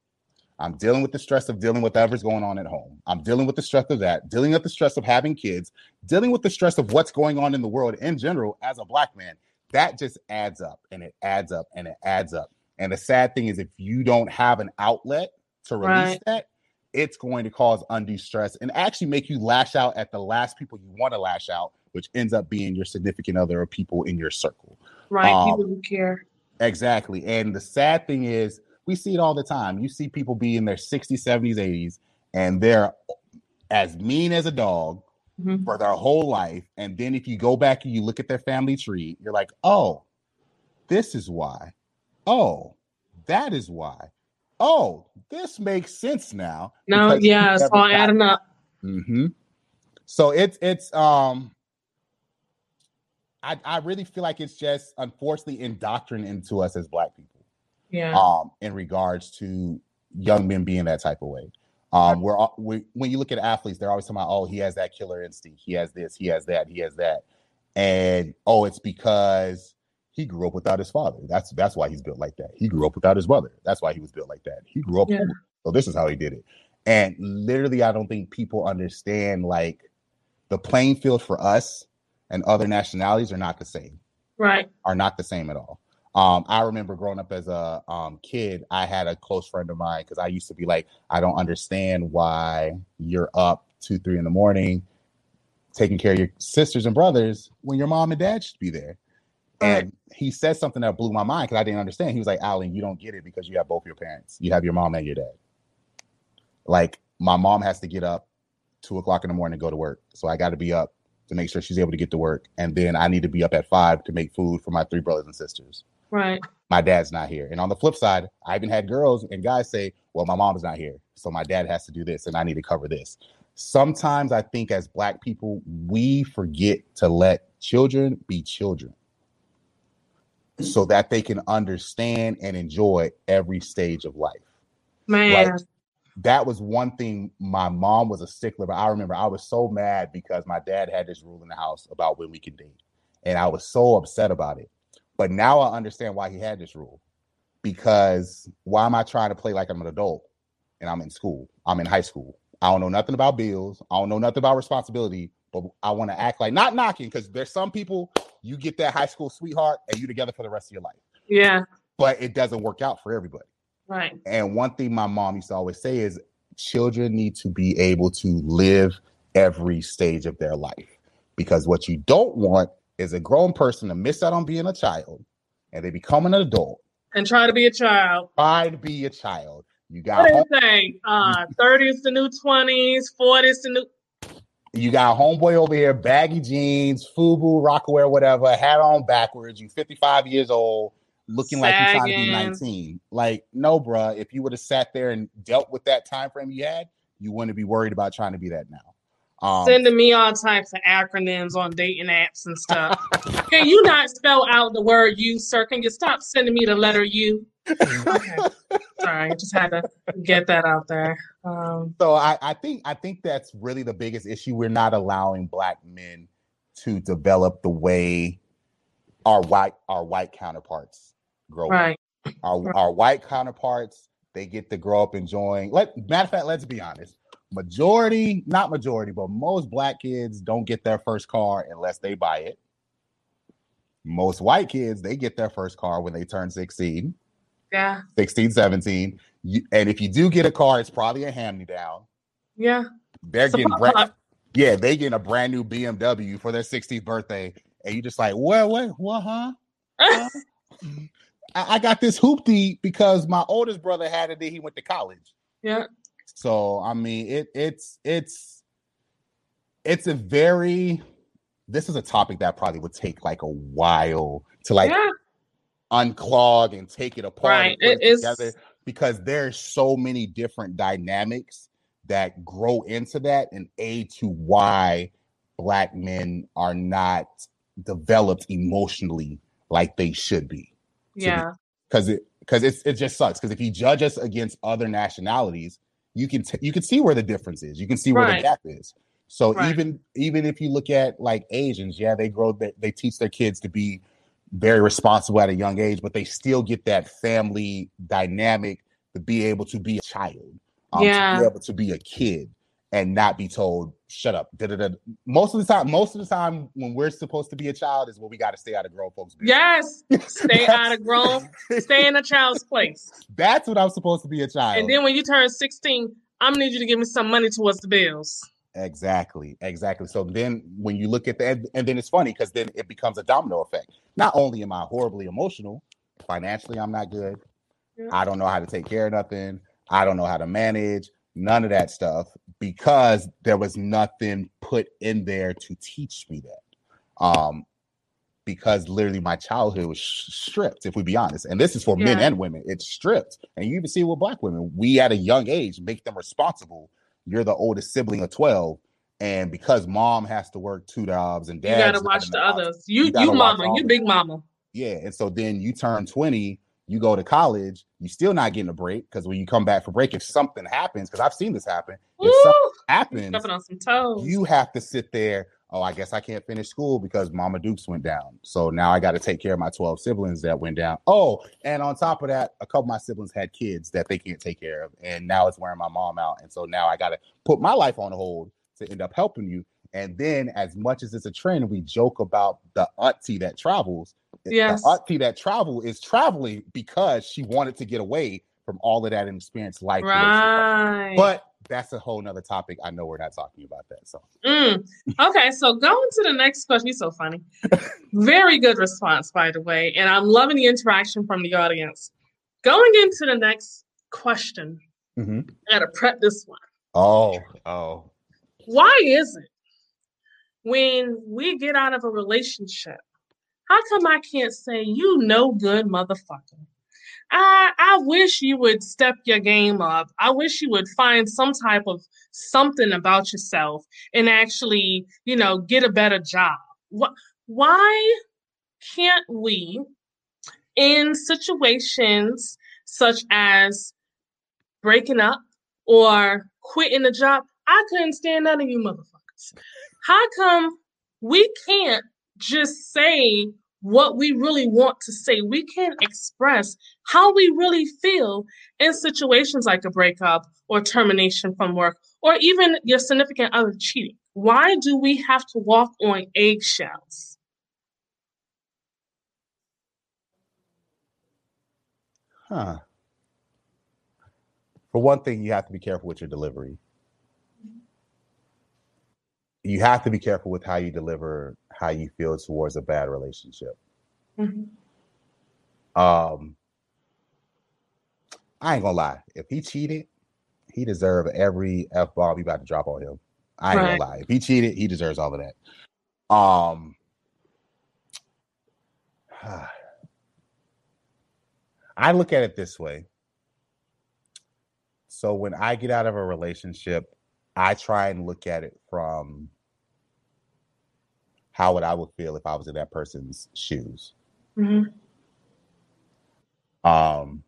I'm dealing with the stress of dealing with whatever's going on at home. I'm dealing with the stress of that, dealing with the stress of having kids, dealing with the stress of what's going on in the world in general as a black man. That just adds up and it adds up and it adds up. And the sad thing is, if you don't have an outlet to release Right. that, it's going to cause undue stress and actually make you lash out at the last people you want to lash out, which ends up being your significant other or people in your circle. Right. Um, People who care. Exactly. And the sad thing is, we see it all the time. You see people be in their 60s, 70s, 80s, and they're as mean as a dog Mhm. for their whole life. And then if you go back and you look at their family tree, you're like, oh, this is why. Oh, that is why. Oh, this makes sense now. No, yeah, it's all adding up. hmm So it's it's um I I really feel like it's just unfortunately indoctrinated into us as black people Yeah. um in regards to young men being that type of way. Um we're, all- we when you look at athletes, they're always talking about, oh, he has that killer instinct, he has this, he has that, he has that. And oh, it's because He grew up without his father. That's that's why he's built like that. He grew up without his mother. That's why he was built like that. He grew up Yeah. So this is how he did it. And literally, I don't think people understand like the playing field for us and other nationalities are not the same Right. are not the same at all. Um, I remember growing up as a um, kid, I had a close friend of mine because I used to be like, I don't understand why you're up two, three in the morning taking care of your sisters and brothers when your mom and dad should be there. And he said something that blew my mind because I didn't understand. He was like, Alan, you don't get it because you have both your parents. You have your mom and your dad. Like, my mom has to get up two o'clock in the morning to go to work. So I got to be up to make sure she's able to get to work. And then I need to be up at five to make food for my three brothers and sisters. Right. My dad's not here. And on the flip side, I even had girls and guys say, Well, my mom's not here. So my dad has to do this and I need to cover this. Sometimes I think as Black people, we forget to let children be children so that they can understand and enjoy every stage of life Man. That was one thing my mom was a stickler but i remember i was so mad because my dad had this rule in the house about when we could date and i was so upset about it. But now i understand why he had this rule because why am i trying to play like i'm an adult and i'm in school? I'm in high school. I don't know nothing about bills. I don't know nothing about responsibility but i want to act like not knocking because there's some people you get that high school sweetheart and you together for the rest of your life. Yeah. but it doesn't work out for everybody Right. and one thing my mom used to always say is children need to be able to live every stage of their life because what you don't want is a grown person to miss out on being a child and they become an adult, And try to be a child. try to be a child. You What got do home, you say? Uh, 30s the new 20s, 40s the new. you got homeboy over here, baggy jeans, FUBU, Rocawear, whatever, hat on backwards. You 55 years old, looking like you're trying to be 19. Like, no, bruh. If you would have sat there and dealt with that time frame you had, you wouldn't be worried about trying to be that now. Um, Sending me all types of acronyms on dating apps and stuff. Can you not spell out the word you, sir? Can you stop sending me the letter U? Okay. Sorry, I just had to get that out there. Um, so I, I think I think that's really the biggest issue. We're not allowing black men to develop the way our white our white counterparts grow up. right. Our Right. our white counterparts, they get to grow up enjoying. Let matter of fact, let's be honest. Majority, not majority, but most black kids don't get their first car unless they buy it. Most white kids, they get their first car when they turn 16, Yeah. 16, 17. You, and if you do get a car, it's probably a hand me down. Yeah. They're So, getting brand, yeah, they getting a brand new BMW for their 16th birthday, and you just like, what, what, what, huh? Huh? I, I got this hoopty because my oldest brother had it. Then he went to college. yeah. So I mean, it it's it's it's a very. This is a topic that probably would take like a while to like yeah. unclog and take it apart Right. It it together because there's so many different dynamics that grow into that and a to why black men are not developed emotionally like they should be Yeah. because it because it's it just sucks because if you judge us against other nationalities you can t- you can see where the difference is you can see where Right. the gap is so Right. even even if you look at like asians yeah they grow they, they teach their kids to be very responsible at a young age but they still get that family dynamic to be able to be a child um, Yeah. to be able to be a kid and not be told shut up da-da-da. most of the time most of the time when we're supposed to be a child is when we got to stay out of grown folks business. Yes. Stay out of grown. Stay in a child's place. That's what I'm supposed to be a child. And then when you turn 16, I'm gonna need you to give me some money towards the bills. exactly, exactly. So then when you look at that, and then it's funny because then it becomes a domino effect. Not only am I horribly emotional, financially, I'm not good. Yeah. I don't know how to take care of nothing. I don't know how to manage none of that stuff because there was nothing put in there to teach me that. Um, because literally my childhood was sh- stripped, if we be honest. And this is for men and women. It's stripped. And you even see with black women. We at a young age make them responsible. You're the oldest sibling of 12. And because mom has to work two jobs and dad, You gotta watch the others. You you, gotta mama, you big mama. yeah, and so then you turn 20, you go to college, you still not getting a break because when you come back for break, if something happens, because I've seen this happen, if something happens, some toes. you have to sit there oh, I guess I can't finish school because Mama Dukes went down. So now I got to take care of my 12 siblings that went down. Oh, and on top of that, a couple of my siblings had kids that they can't take care of. And now it's wearing my mom out. And so now I got to put my life on hold to end up helping you. And then, as much as it's a trend, we joke about the auntie that travels. Yes. The auntie that travel is traveling because she wanted to get away from all of that and experience life. Right. But that's a whole nother topic. I know we're not talking about that. So Mm. Okay, so going to the next question. You're so funny. Very good response, by the way. And I'm loving the interaction from the audience. Going into the next question, Mhm. I gotta prep this one. oh, oh. Why is it when we get out of a relationship, how come I can't say you no good motherfucker? I I wish you would step your game up. I wish you would find some type of something about yourself and actually, you know, get a better job. Why can't we in situations such as breaking up or quitting a job? I couldn't stand none of you motherfuckers. How come we can't just say what we really want to say? We can't express how we really feel in situations like a breakup or termination from work or even your significant other cheating. Why do we have to walk on eggshells? Huh. For one thing, you have to be careful with your delivery. You have to be careful with how you deliver how you feel towards a bad relationship. Mhm. Um, I ain't gonna lie. If he cheated, he deserved every f bomb you about to drop on him. I ain't Right. gonna lie. If he cheated, he deserves all of that. Um, I look at it this way. So when I get out of a relationship, I try and look at it from how would I would feel if I was in that person's shoes. Mhm. Um,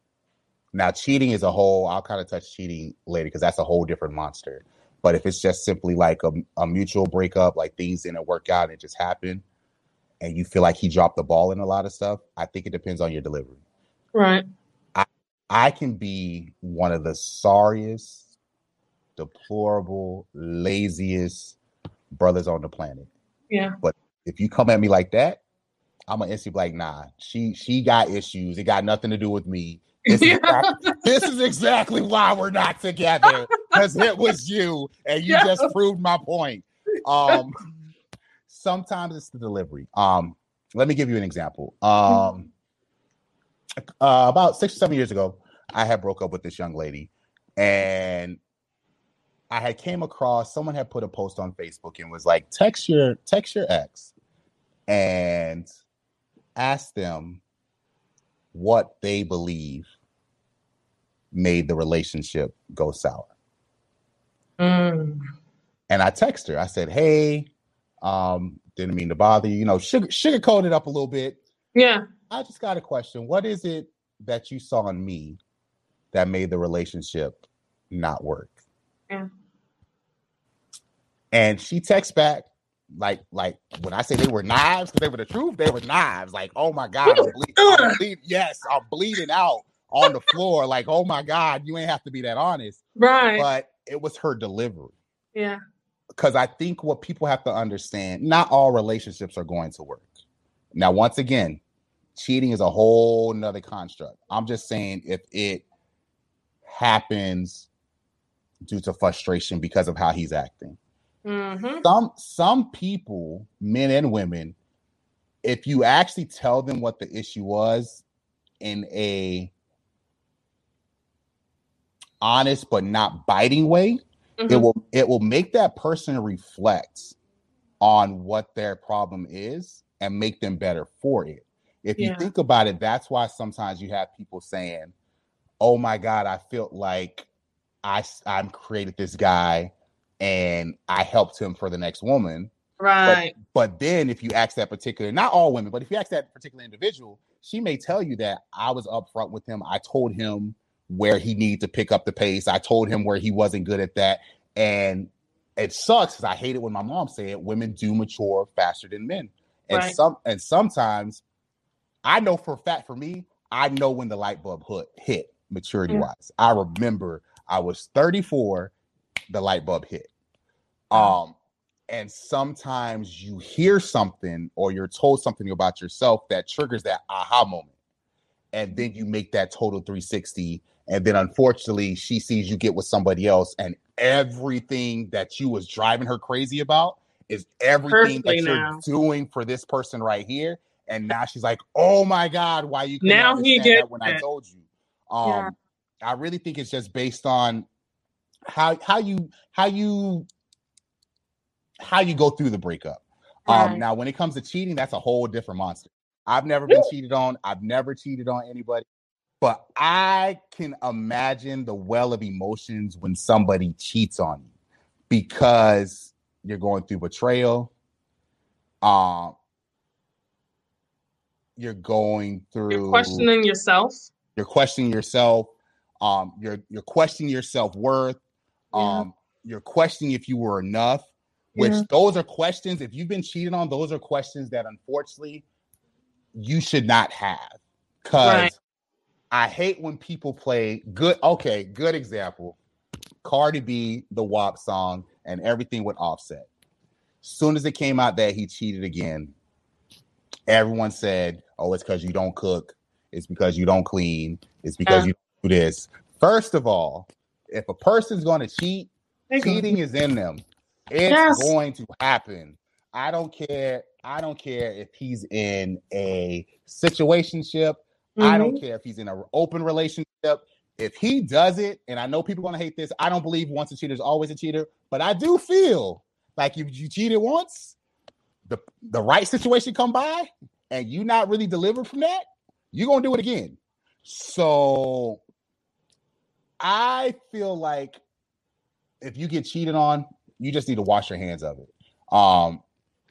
now cheating is a whole. I'll kind of touch cheating later because that's a whole different monster. But if it's just simply like a, a mutual breakup, like things didn't work out and it just happened, and you feel like he dropped the ball in a lot of stuff, I think it depends on your delivery. Right. I can be one of the sorriest, deplorable, laziest brothers on the planet. Yeah. But if you come at me like that, I'm gonna instantly be like, nah, she she got issues. It got nothing to do with me. This is, Yeah. exactly, this is exactly why we're not together because it was you, and you Yeah. just proved my point. Um, sometimes it's the delivery. Um, let me give you an example. Um, uh, about six or seven years ago, I had broke up with this young lady, and I had came across someone had put a post on Facebook and was like, text your text your ex and ask them what they believe made the relationship go sour. Mm. And I text her. I said, "Hey, um, didn't mean to bother you. You know, sugar sugarcoat it up a little bit. Yeah. I just got a question. What is it that you saw in me that made the relationship not work?" Yeah. And she texts back like like when I say they were knives, because they were the truth, they were knives. Like, oh my god, I'm bleed, I'm yes, I'm bleeding out on the floor. Like, oh my god, you ain't have to be that honest. Right. But it was her delivery. yeah. because I think what people have to understand, not all relationships are going to work. Now, once again, cheating is a whole nother construct. I'm just saying if it happens due to frustration because of how he's acting. Mm-hmm. Some some people, men and women, if you actually tell them what the issue was in a honest but not biting way, it Mhm. will it will make that person reflect on what their problem is and make them better for it. If you think about it, that's why sometimes you have people saying, "Oh my God, I felt like I I'm created this guy and I helped him for the next woman." Right. But then if you ask that particular, not all women, but if you ask that particular individual, she may tell you that I was upfront with him. I told him where he needed to pick up the pace. I told him where he wasn't good at that. And it sucks because I hate it when my mom say it. Women do mature faster than men, and Right. some and sometimes I know for a fact for me, I know when the light bulb hit, hit maturity wise. I remember I was 34, the light bulb hit. Um, and sometimes you hear something or you're told something about yourself that triggers that aha moment. And then you make that total 360. And then unfortunately, she sees you get with somebody else, and everything that you was driving her crazy about is everything that you're now. doing for this person right here. And now she's like, "Oh my God, why you Now he that when I told you?" Um, Yeah. I really think it's just based on how how you how you how you go through the breakup. Um, Right. now, when it comes to cheating, that's a whole different monster. I've never been cheated on. I've never cheated on anybody, but I can imagine the well of emotions when somebody cheats on you because you're going through betrayal. Um, you're going through You're questioning yourself. you're questioning yourself um you're you're questioning your self-worth Yeah. um you're questioning if you were enough which Yeah. those are questions if you've been cheated on those are questions that unfortunately you should not have because Right. i hate when people play good okay good example cardi b the wap song and everything with offset soon as it came out that he cheated again everyone said oh it's because you don't cook it's because you don't clean it's because Yeah. you do this first of all if a person's going to cheat cheating is in them. It's Yes. going to happen. I don't care. I don't care if he's in a situationship. I Mhm. don't care if he's in an open relationship. If he does it, and I know people are going to hate this, I don't believe once a cheater is always a cheater, but I do feel like if you cheated once, the the right situation come by, and you not really delivered from that, you're gonna do it again. So I feel like if you get cheated on, you just need to wash your hands of it. Um,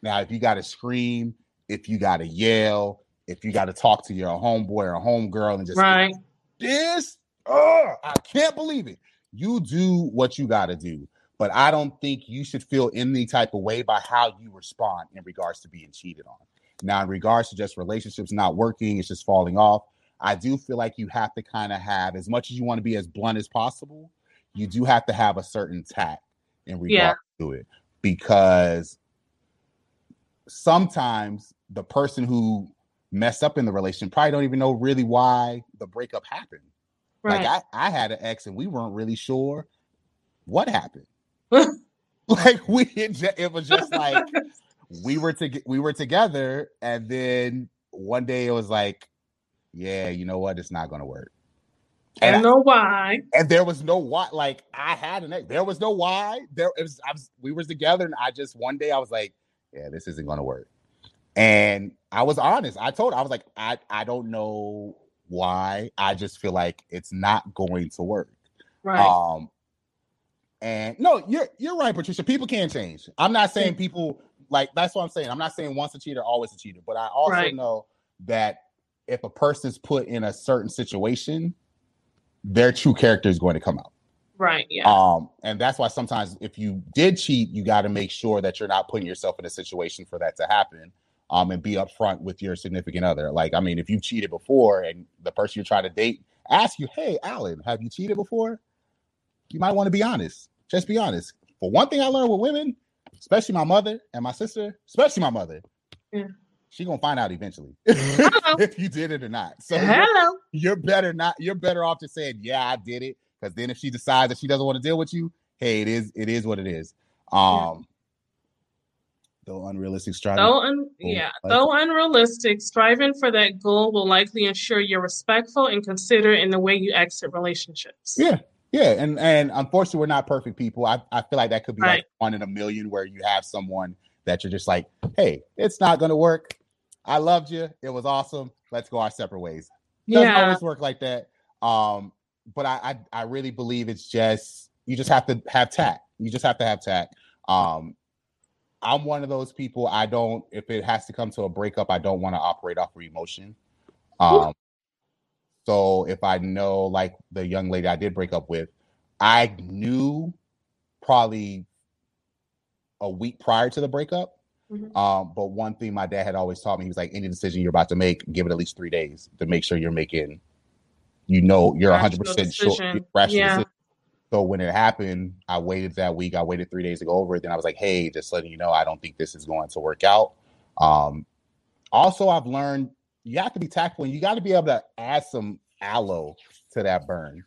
now, if you got to scream, if you got to yell, if you got to talk to your homeboy or homegirl and just Right. this, oh, I can't believe it. You do what you got to do, but I don't think you should feel any type of way by how you respond in regards to being cheated on. Now, in regards to just relationships not working, it's just falling off. I do feel like you have to kind of have, as much as you want to be as blunt as possible, you do have to have a certain tact in regards Yeah. to it because sometimes the person who messed up in the relationship probably don't even know really why the breakup happened. Right. Like I, I had an ex and we weren't really sure what happened. like we it, was just like we were to we were together and then one day it was like yeah you know what it's not gonna work I and, don't know why. and there was no why like i had an ex there was no why there it was i was we were together and i just one day i was like yeah this isn't gonna work and i was honest i told her, i was like i i don't know why i just feel like it's not going to work Right. um, and no, you're you're right, Patricia. People can change. I'm not saying people like that's what I'm saying. I'm not saying once a cheater, always a cheater. But I also Right. know that if a person's put in a certain situation, their true character is going to come out. right. Yeah. Um, and that's why sometimes if you did cheat, you got to make sure that you're not putting yourself in a situation for that to happen. Um, and be upfront with your significant other. Like, I mean, if you've cheated before and the person you're trying to date asks you, "Hey, Alan, have you cheated before?" You might want to be honest. Just be honest. For one thing, I learned with women, especially my mother and my sister, especially my mother, Yeah. She gonna find out eventually if you did it or not. So you're- Hello. you're better not you're better off just saying yeah i did it because then if she decides that she doesn't want to deal with you hey it is it is what it is um though unrealistic strategy Though un- yeah, like- though unrealistic, striving for that goal will likely ensure you're respectful and considerate in the way you exit relationships. yeah yeah and and unfortunately we're not perfect people i, I feel like that could be Right. like one in a million where you have someone that you're just like hey it's not gonna work i loved you it was awesome let's go our separate ways doesn't Yeah. always work like that. Um, but I, I I really believe it's just you just have to have tact. You just have to have tact. Um, I'm one of those people. I don't if it has to come to a breakup, I don't want to operate off of emotion. Um, so if I know like the young lady I did break up with, I knew probably a week prior to the breakup. Mhm. Um, but one thing my dad had always taught me, he was like, any decision you're about to make, give it at least three days to make sure you're making, you know, you're Rational 100 percent sure. Rational Yeah. decision. So when it happened, I waited that week. I waited three days to go over it. Then I was like, hey, just letting you know, I don't think this is going to work out. Um, also, I've learned you have to be tactful and you got to be able to add some aloe to that burn.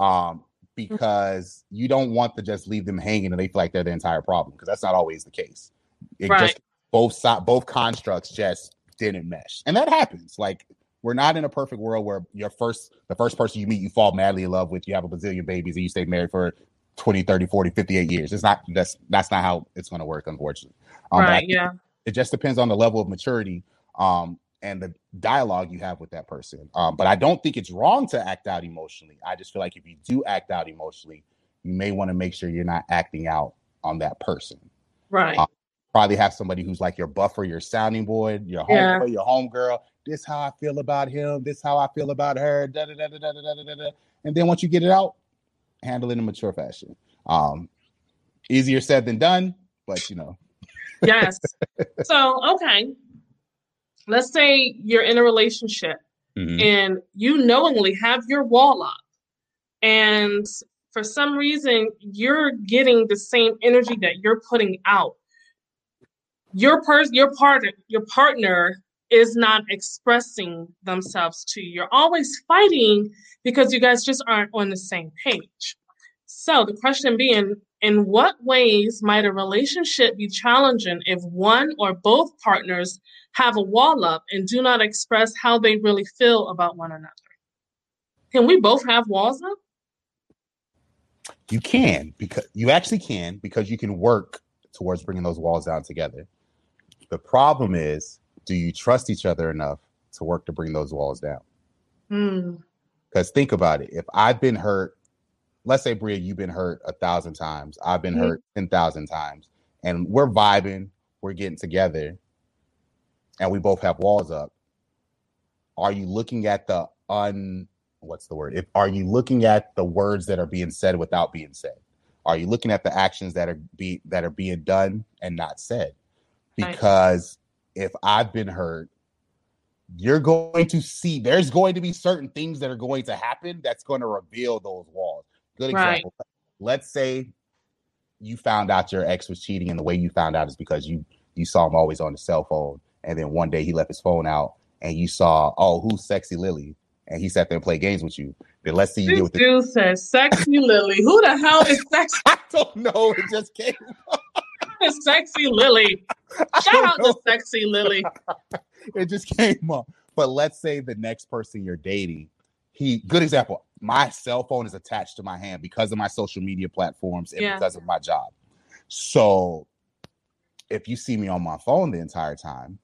Um, because you don't want to just leave them hanging and they feel like they're the entire problem because that's not always the case. It Right. just both side both constructs just didn't mesh. And that happens. Like we're not in a perfect world where your first the first person you meet you fall madly in love with, you have a bazillion babies and you stay married for 20, 30, 40, 58 years. It's not that's that's not how it's going to work unfortunately. Um, right. Yeah. it just depends on the level of maturity um and the dialogue you have with that person um but i don't think it's wrong to act out emotionally i just feel like if you do act out emotionally you may want to make sure you're not acting out on that person Right. Uh, probably have somebody who's like your buffer, your sounding board, your home yeah. girl, your home girl. This how I feel about him. This how I feel about her. Da, da, da, da, da, da, da, da. And then once you get it out, handle it in a mature fashion. Um, easier said than done, but you know. yes. So okay, let's say you're in a relationship mm-hmm. and you knowingly have your wall up, and for some reason you're getting the same energy that you're putting out your person, your partner, your partner is not expressing themselves to you. You're always fighting because you guys just aren't on the same page. So the question being, in what ways might a relationship be challenging if one or both partners have a wall up and do not express how they really feel about one another? Can we both have walls up? You can because you actually can because you can work towards bringing those walls down together. The problem is, do you trust each other enough to work to bring those walls down? Hmm. Because think about it. If I've been hurt, let's say Bria, you've been hurt a thousand times, I've been Mhm. hurt ten thousand times, and we're vibing, we're getting together, and we both have walls up. Are you looking at the un what's the word? If are you looking at the words that are being said without being said? Are you looking at the actions that are be that are being done and not said? Right. Because if I've been hurt, you're going to see there's going to be certain things that are going to happen that's going to reveal those walls. Good Right. example. Let's say you found out your ex was cheating, and the way you found out is because you you saw him always on the cell phone, and then one day he left his phone out, and you saw, oh, who's sexy Lily? And he sat there and played games with you. Then let's see you This get with the dude says sexy Lily. Who the hell is sexy, I don't know. It just came. sexy Lily? Shout out know. to sexy Lily. it just came up. But let's say the next person you're dating, he good example. My cell phone is attached to my hand because of my social media platforms and Yeah. because of my job. So if you see me on my phone the entire time,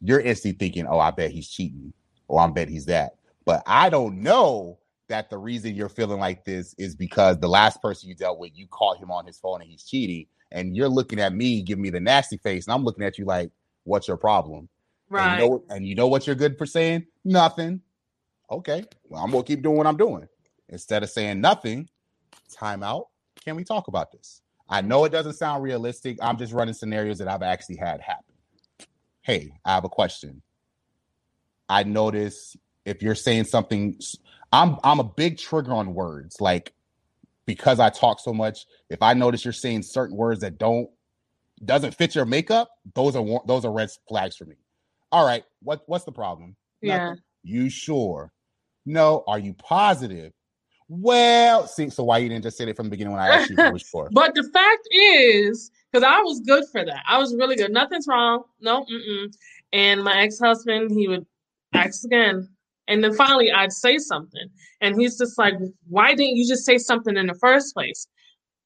you're instantly thinking, "Oh, I bet he's cheating," or "I bet he's that." But I don't know that the reason you're feeling like this is because the last person you dealt with, you caught him on his phone and he's cheating, and you're looking at me, giving me the nasty face, and I'm looking at you like, "What's your problem?" Right. And you, know, and you know what you're good for saying? Nothing. Okay. Well, I'm gonna keep doing what I'm doing. Instead of saying nothing, time out. Can we talk about this? I know it doesn't sound realistic. I'm just running scenarios that I've actually had happen. Hey, I have a question. I notice if you're saying something, I'm I'm a big trigger on words. Like because I talk so much, if I notice you're saying certain words that don't doesn't fit your makeup, those are those are red flags for me. All right, what what's the problem? yeah. Nothing. You sure? No. Are you positive? Well, see, so why you didn't just say it from the beginning when I asked you sure? But the fact is, because I was good for that. I was really good. Nothing's wrong. No, mm-mm. And my ex husband, he would ask again. And then finally, I'd say something. And he's just like, why didn't you just say something in the first place?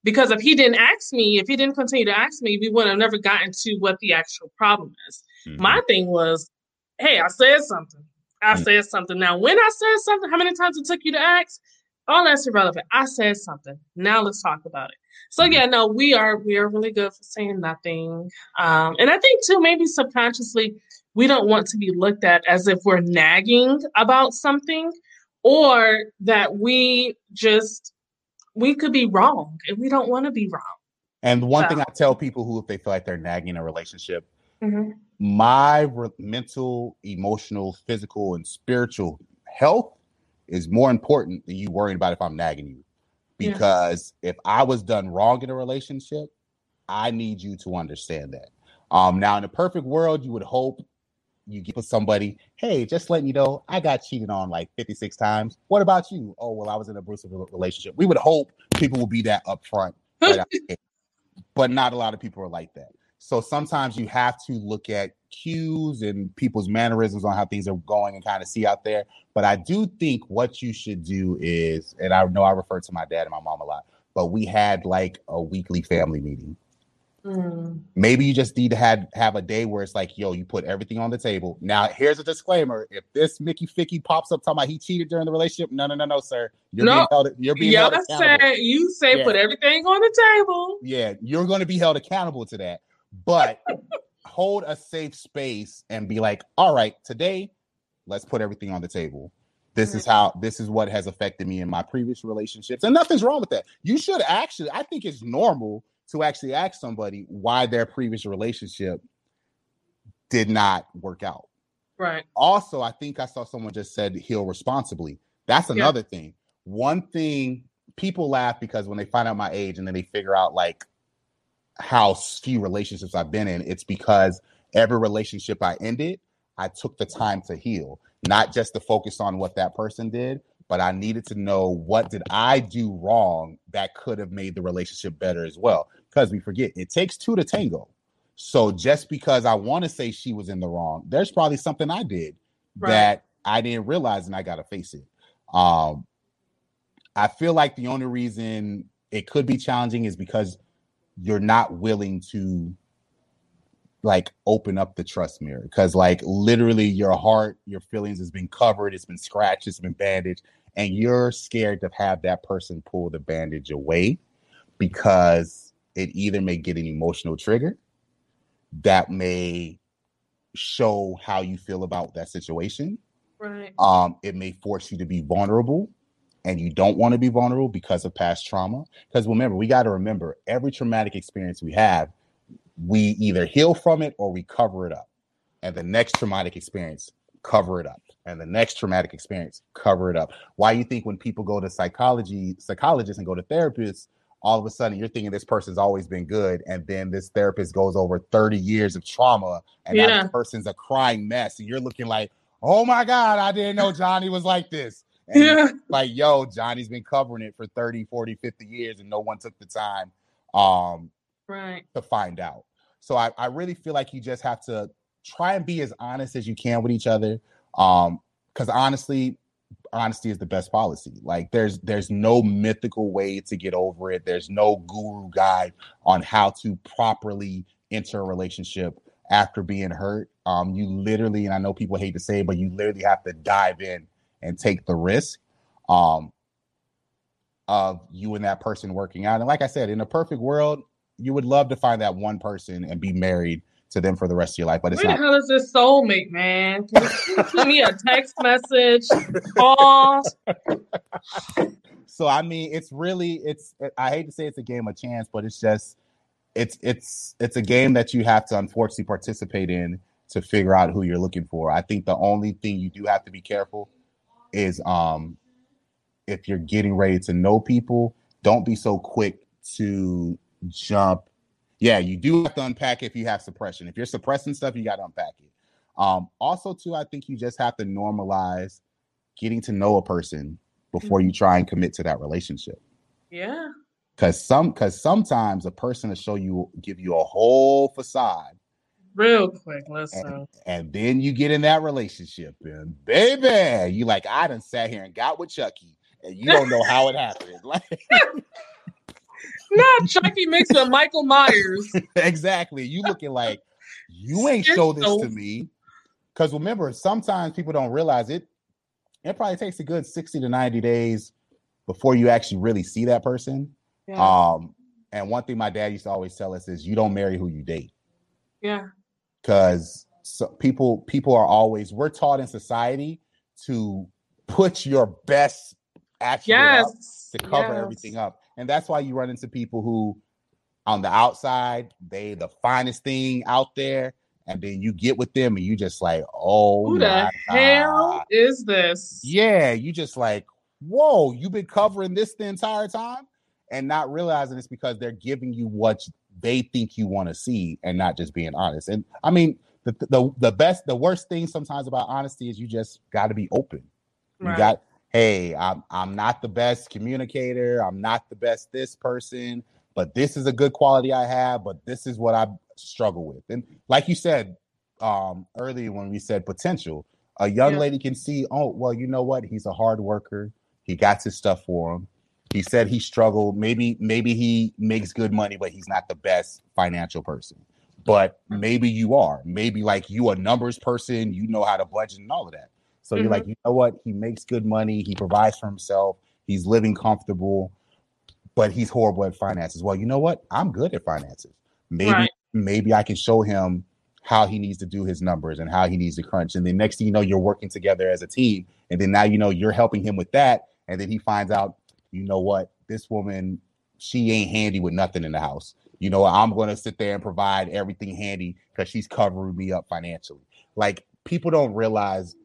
Because if he didn't ask me, if he didn't continue to ask me, we would have never gotten to what the actual problem is. Mm-hmm. My thing was, hey, I said something. I Mm. said something. Now, when I said something, how many times it took you to ask? All that's irrelevant. I said something. Now let's talk about it. So Mhm. yeah, no, we are we are really good for saying nothing. Um, and I think too, maybe subconsciously, we don't want to be looked at as if we're nagging about something, or that we just we could be wrong and we don't want to be wrong. And one So- thing I tell people who, if they feel like they're nagging a relationship, Mhm. my re- mental, emotional, physical, and spiritual health is more important than you worrying about if I'm nagging you. Yeah. Because if I was done wrong in a relationship, I need you to understand that. Um, now, in a perfect world, you would hope you get with somebody, hey, just letting you know, I got cheated on like 56 times. What about you? Oh, well, I was in a abusive relationship. We would hope people would be that upfront, right out the gate. but not a lot of people are like that. So sometimes you have to look at cues and people's mannerisms on how things are going and kind of see out there. But I do think what you should do is, and I know I refer to my dad and my mom a lot, but we had like a weekly family meeting. Mm. Maybe you just need to have have a day where it's like, yo, you put everything on the table. Now, here's a disclaimer: if this Mickey Ficky pops up talking about he cheated during the relationship, no, no, no, no, sir, you're No. being held. You're being held Y'all accountable. say you say Yeah. put everything on the table. Yeah, you're going to be held accountable to that. But hold a safe space and be like, all right, today, let's put everything on the table. This is how this is what has affected me in my previous relationships. And nothing's wrong with that. You should actually, I think it's normal to actually ask somebody why their previous relationship did not work out. Right. Also, I think I saw someone just said heal responsibly. That's Yeah. another thing. One thing people laugh because when they find out my age and then they figure out like how few relationships I've been in, it's because every relationship I ended, I took the time to heal, not just to focus on what that person did, but I needed to know what did I do wrong that could have made the relationship better as well. Because we forget it takes two to tango. So just because I want to say she was in the wrong, there's probably something I did Right. that I didn't realize and I got to face it. Um, I feel like the only reason it could be challenging is because you're not willing to like open up the trust mirror because like literally your heart your feelings has been covered it's been scratched it's been bandaged and you're scared to have that person pull the bandage away because it either may get an emotional trigger that may show how you feel about that situation Right. um, it may force you to be vulnerable and you don't want to be vulnerable because of past trauma. Because remember, we got to remember every traumatic experience we have, we either heal from it or we cover it up. And the next traumatic experience, cover it up. And the next traumatic experience, cover it up. Why you think when people go to psychology, psychologists and go to therapists, all of a sudden you're thinking this person's always been good, and then this therapist goes over 30 years of trauma, and now Yeah. this person's a crying mess, and you're looking like, oh my God, I didn't know Johnny was like this. And Yeah. like, yo, Johnny's been covering it for 30, 40, 50 years, and no one took the time um Right. to find out. So I, I really feel like you just have to try and be as honest as you can with each other. Um, because honestly, honesty is the best policy. Like there's there's no mythical way to get over it. There's no guru guide on how to properly enter a relationship after being hurt. Um, you literally, and I know people hate to say it, but you literally have to dive in and take the risk. Um of you and that person working out. And like I said, in a perfect world, you would love to find that one person and be married to them for the rest of your life, but it's Where the not. hell is this soulmate, man? Send me a text message, call? So I mean, it's really it's I hate to say it's a game of chance, but it's just it's it's it's a game that you have to unfortunately participate in to figure out who you're looking for. I think the only thing you do have to be careful is um if you're getting ready to know people, don't be so quick to jump. Yeah, you do have to unpack it if you have suppression. If you're suppressing stuff, you got to unpack it. Um, also, too, I think you just have to normalize getting to know a person before you try and commit to that relationship. Yeah. Because some, because sometimes a person will show you, give you a whole facade, Real quick, listen. and then you get in that relationship, and baby, you like, I done sat here and got with Chucky, and you don't know how it happened. Like, Not Chucky mixed with Michael Myers. exactly. You looking like you ain't You're show this so- to me. Because remember, sometimes people don't realize it. It probably takes a good 60 to 90 days before you actually really see that person. Yeah. Um, and one thing my dad used to always tell us is you don't marry who you date. yeah. Because so people people are always we're taught in society to put your best attribute up Yes. to cover yes. everything up. And that's why you run into people who on the outside, they the finest thing out there, and then you get with them and you just like, oh, Who the hell God. is this? Yeah, you just like, whoa, you've been covering this the entire time and not realizing it's because they're giving you what they think you want to see and not just being honest. And I mean, the the the best, the worst thing sometimes about honesty is you just got to be open. You Right. got, hey, I'm I'm not the best communicator. I'm not the best this person, but this is a good quality I have. But this is what I struggle with. And like you said um earlier when we said potential, a young Yeah. lady can see, oh, well, you know what? He's a hard worker. He got his stuff for him. He said he struggled. Maybe maybe he makes good money, but he's not the best financial person. But maybe you are. Maybe like you a numbers person. You know how to budget and all of that. So you're Mhm. like, you know what? He makes good money. He provides for himself. He's living comfortable, but he's horrible at finances. Well, you know what? I'm good at finances. Maybe Right. maybe I can show him how he needs to do his numbers and how he needs to crunch. And then next thing you know, you're working together as a team. And then now you know you're helping him with that. And then he finds out, you know what, this woman, she ain't handy with nothing in the house. You know, I'm gonna sit there and provide everything handy because she's covering me up financially. Like people don't realize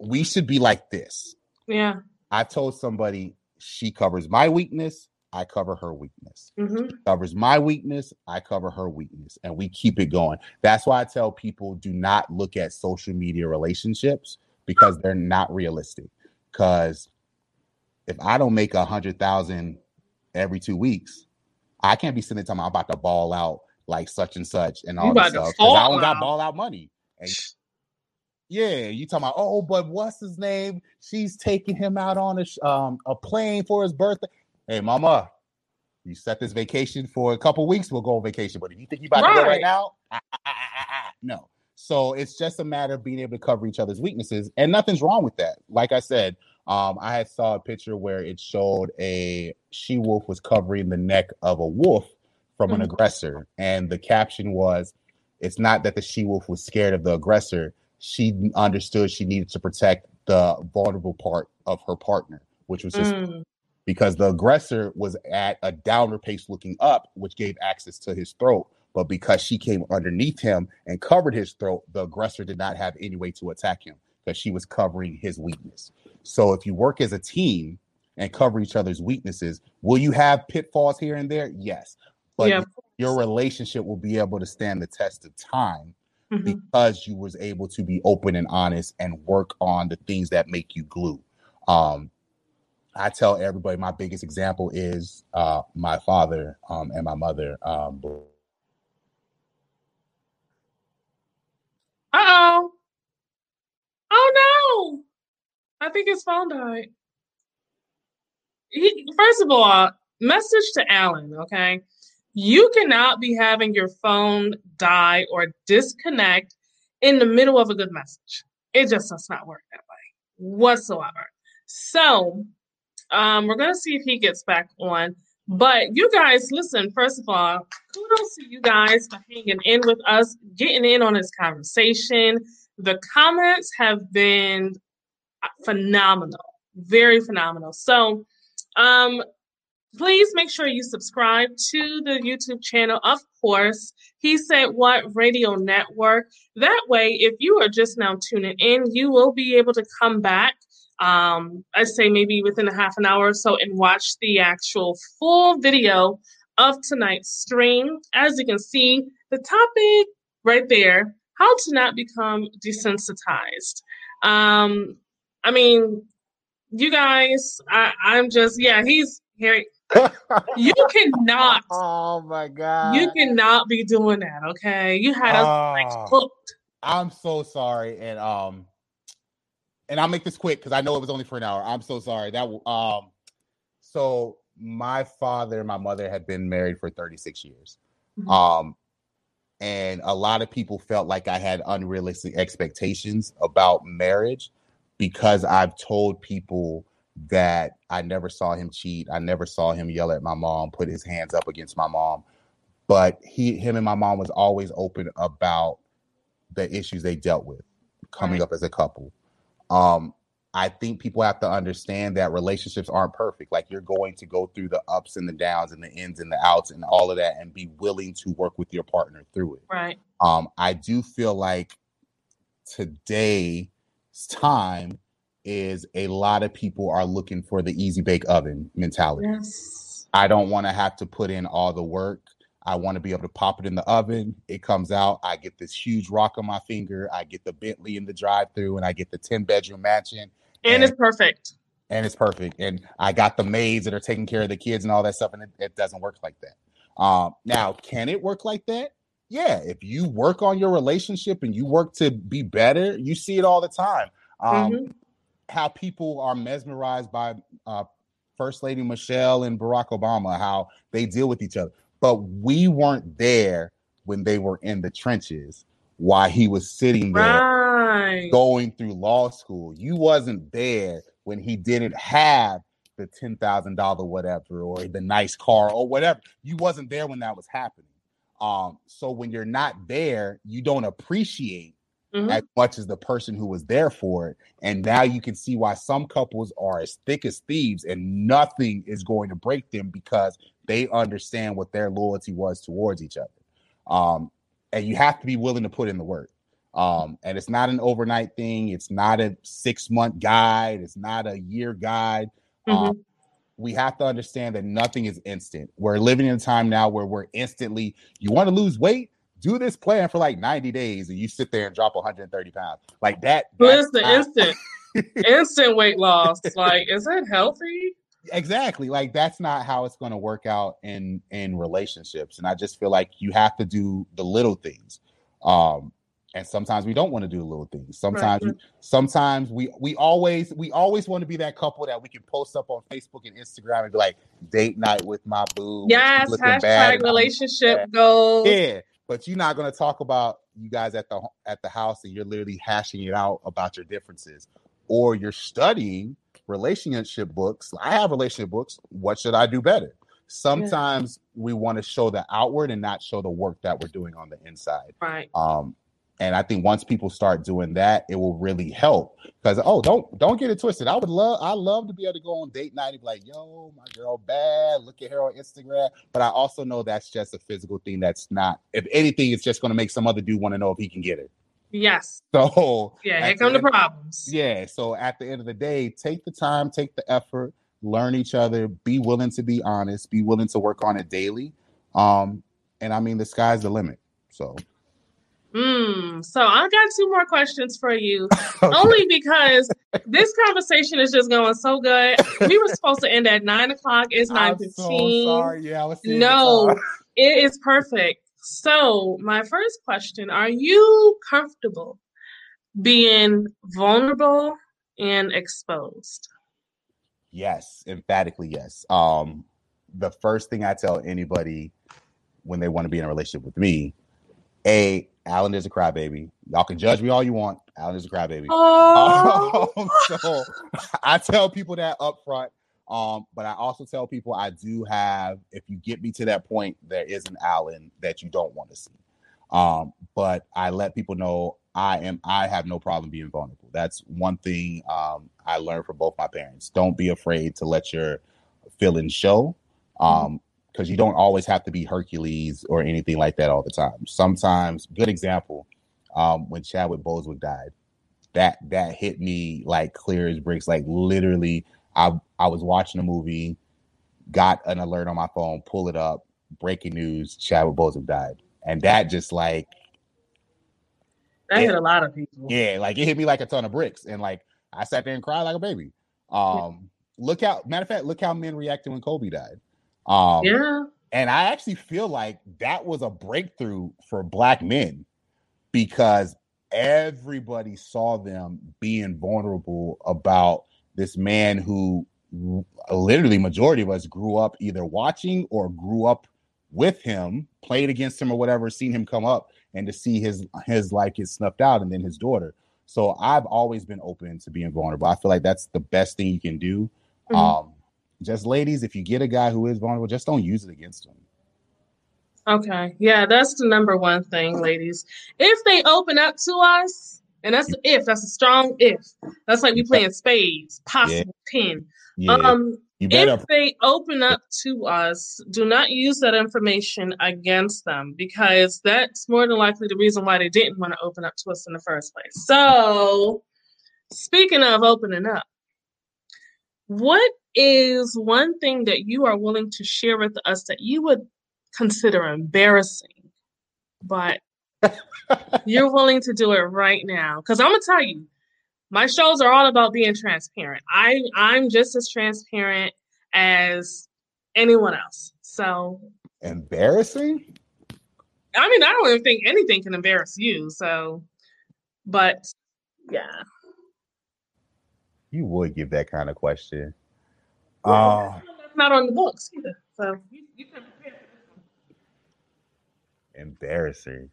we should be like this. Yeah. I told somebody she covers my weakness, I cover her weakness hmm covers my weakness, I cover her weakness, and we keep it going. That's why I tell people do not look at social media relationships because they're not realistic. Because if I don't make a hundred thousand every two weeks, I can't be sitting there talking about I'm about to ball out like such and such and You all this about stuff because I don't got ball out money. And yeah, you talking about oh, but what's his name? She's taking him out on a sh- um a plane for his birthday. Hey, mama, you set this vacation for a couple weeks, we'll go on vacation. But if you think you about to go Right. right now, ah, ah, ah, ah, ah, no. So it's just a matter of being able to cover each other's weaknesses, and nothing's wrong with that. Like I said, um, I had saw a picture where it showed a she wolf was covering the neck of a wolf from an Mhm. aggressor, and the caption was, "It's not that the she wolf was scared of the aggressor; she understood she needed to protect the vulnerable part of her partner, which was his Mm. because the aggressor was at a downward pace looking up, which gave access to his throat. But because she came underneath him and covered his throat, the aggressor did not have any way to attack him because she was covering his weakness. So if you work as a team and cover each other's weaknesses, will you have pitfalls here and there? Yes. But Yeah. your relationship will be able to stand the test of time Mhm. because you was able to be open and honest and work on the things that make you glue. Um, I tell everybody my biggest example is uh, my father um, and my mother. Um, Uh oh. Oh no. I think his phone died. He, first of all, message to Alan, okay? You cannot be having your phone die or disconnect in the middle of a good message. It just does not work that way whatsoever. So, um, we're gonna see if he gets back on. But you guys, listen, first of all, kudos to you guys for hanging in with us, getting in on this conversation. The comments have been phenomenal, very phenomenal. So, um, please make sure you subscribe to the YouTube channel, of course. He said, What Radio Network? That way, if you are just now tuning in, you will be able to come back. Um, I say maybe within a half an hour or so and watch the actual full video of tonight's stream. As you can see, the topic right there how to not become desensitized. Um, I mean, you guys, I, I'm just, yeah, he's here. You cannot, oh my god! you cannot be doing that, okay? You had us like Ah. hooked. I'm so sorry, and um, and I'll make this quick because I know it was only for an hour. I'm so sorry. That um, so my father and my mother had been married for 36 years, Mhm. um, and a lot of people felt like I had unrealistic expectations about marriage because I've told people that I never saw him cheat. I never saw him yell at my mom, put his hands up against my mom. But he, him, and my mom was always open about the issues they dealt with coming Right. up as a couple. Um, I think people have to understand that relationships aren't perfect. Like you're going to go through the ups and the downs and the ins and the outs and all of that and be willing to work with your partner through it. Right. Um, I do feel like today's time is a lot of people are looking for the easy bake oven mentality. Yes. I don't want to have to put in all the work. I want to be able to pop it in the oven. It comes out. I get this huge rock on my finger. I get the Bentley in the drive through and I get the 10 bedroom mansion. And, And- it's perfect. And it's perfect. And I got the maids that are taking care of the kids and all that stuff. And it, it doesn't work like that. Um, now, can it work like that? Yeah. If you work on your relationship and you work to be better, you see it all the time. Um, Mhm. How people are mesmerized by uh, First Lady Michelle and Barack Obama, how they deal with each other. But we weren't there when they were in the trenches while he was sitting there Right. going through law school. You wasn't there when he didn't have the ten thousand dollar whatever or the nice car or whatever. You wasn't there when that was happening. Um, so when you're not there, you don't appreciate Mhm. as much as the person who was there for it. And now you can see why some couples are as thick as thieves and nothing is going to break them because they understand what their loyalty was towards each other. Um, and you have to be willing to put in the work. Um, and it's not an overnight thing, it's not a six month guide, it's not a year guide. Um, we have to understand that nothing is instant. We're living in a time now where we're instantly, you want to lose weight? Do this plan for like 90 days and you sit there and drop 130 pounds. Like that. that's Listen, not- instant, instant weight loss. Like, is it healthy? exactly like that's not how it's going to work out in in relationships and i just feel like you have to do the little things um and sometimes we don't want to do the little things sometimes Right. sometimes we we always we always want to be that couple that we can post up on facebook and instagram and be like date night with my boo Yes. Hashtag relationship goals. yeah but you're not going to talk about you guys at the at the house and you're literally hashing it out about your differences or you're studying relationship books. I have relationship books. What should i do better? Sometimes we want to show the outward and not show the work that we're doing on the inside. Right. um and i think once people start doing that it will really help because oh don't don't get it twisted i would love i love to be able to go on date night and be like yo my girl bad look at her on instagram but i also know that's just a physical thing that's not if anything it's just going to make some other dude want to know if he can get it. Yes. so Yeah. Here come the end- problems. yeah so at the end of the day take the time take the effort learn each other be willing to be honest be willing to work on it daily um and i mean the sky's the limit so Hmm. So I got two more questions for you. Only because this conversation is just going so good. We were supposed to end at nine o'clock. It's nine fifteen. So sorry. Yeah, I was No, it is perfect. So, my first question Are you comfortable being vulnerable and exposed? Yes, emphatically yes. Um, the first thing I tell anybody when they want to be in a relationship with me, a Alan is a crybaby. Y'all can judge me all you want. Alan is a crybaby. Oh, Um, so I tell people that up front. Um, but I also tell people I do have, if you get me to that point, there is an Alan that you don't want to see. Um, but I let people know I am I have no problem being vulnerable. That's one thing um I learned from both my parents. Don't be afraid to let your feelings show. Um, because you don't always have to be Hercules or anything like that all the time. Sometimes, good example, um, when Chadwick Boseman died, that that hit me like clear as bricks. Like literally, I I was watching a movie, got an alert on my phone, pull it up, breaking news: Chadwick Boseman died, and that just like that Yeah. hit a lot of people. yeah, like it hit me like a ton of bricks, and like I sat there and cried like a baby. Um, look how matter of fact, look how men reacted when Kobe died. Um, Yeah. and I actually feel like that was a breakthrough for black men because everybody saw them being vulnerable about this man who literally majority of us grew up either watching or grew up with him, played against him or whatever, seen him come up and to see his his life get snuffed out and then his daughter. So I've always been open to being vulnerable. I feel like that's the best thing you can do. Mhm. Um just ladies, if you get a guy who is vulnerable, just don't use it against him. Okay. Yeah, that's the number one thing, ladies. If they open up to us And that's the if. That's a strong if. That's like we playing spades, possible pin. Yeah. Um, you better if they open up to us, do not use that information against them because that's more than likely the reason why they didn't want to open up to us in the first place. So, speaking of opening up, what is one thing that you are willing to share with us that you would consider embarrassing, but you're willing to do it right now? Because I'm gonna tell you, my shows are all about being transparent. I I'm just as transparent as anyone else. So embarrassing. I mean, I don't even think anything can embarrass you. So, but yeah, You would give that kind of question. Well, Uh, that's not on the books either. So you, you can prepare for this embarrassing.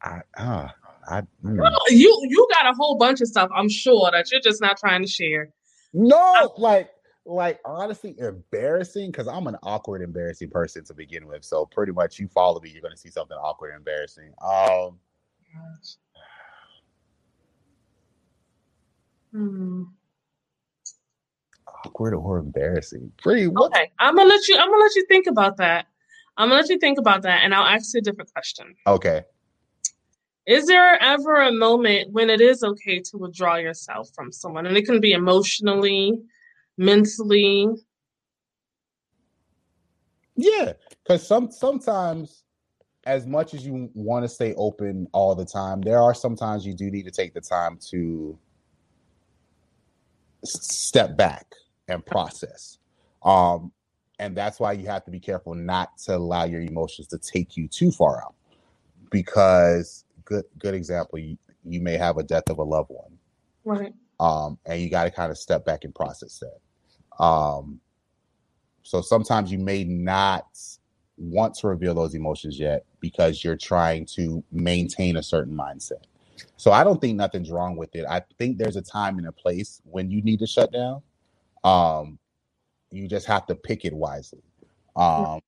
I uh, I mm. Well, you you got a whole bunch of stuff. I'm sure that you're just not trying to share. no, like like honestly embarrassing because I'm an awkward, embarrassing person to begin with. So pretty much, you follow me, you're gonna see something awkward, and embarrassing. Um, Hmm. awkward or embarrassing? Pretty. What? Okay, I'm gonna let you. I'm gonna let you think about that. I'm gonna let you think about that, and I'll ask you a different question. Okay. Is there ever a moment when it is okay to withdraw yourself from someone, and it can be emotionally, mentally? Yeah, because some sometimes, as much as you want to stay open all the time, there are sometimes you do need to take the time to step back and process. Um, and that's why you have to be careful not to allow your emotions to take you too far out. Because good good example, you, you may have a death of a loved one Right. um, and you got to kind of step back and process that. Um, so sometimes you may not want to reveal those emotions yet because you're trying to maintain a certain mindset. So I don't think nothing's wrong with it. I think there's a time and a place when you need to shut down. Um, you just have to pick it wisely. Um,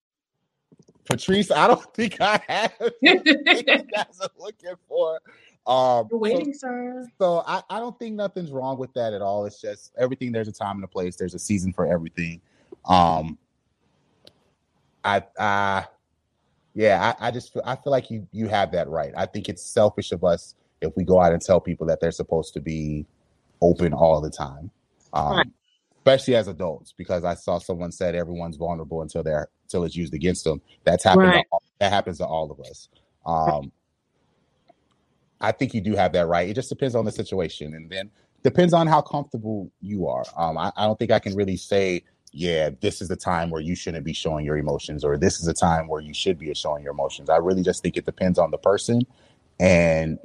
Patrice, I don't think I have what you guys are looking for. Um, You're so- waiting, sir. so I, I don't think nothing's wrong with that at all. It's just everything. There's a time and a place. There's a season for everything. Um, I, I, yeah, I, I just feel, I feel like you you have that right. I think it's selfish of us if we go out and tell people that they're supposed to be open all the time, um, Right. especially as adults. Because I saw someone said everyone's vulnerable until they're until it's used against them. That's happened. Right. All- that happens to all of us. Um, I think you do have that right. It just depends on the situation, and then depends on how comfortable you are. Um, I, I don't think I can really say, yeah, this is the time where you shouldn't be showing your emotions, or this is the time where you should be showing your emotions. I really just think it depends on the person and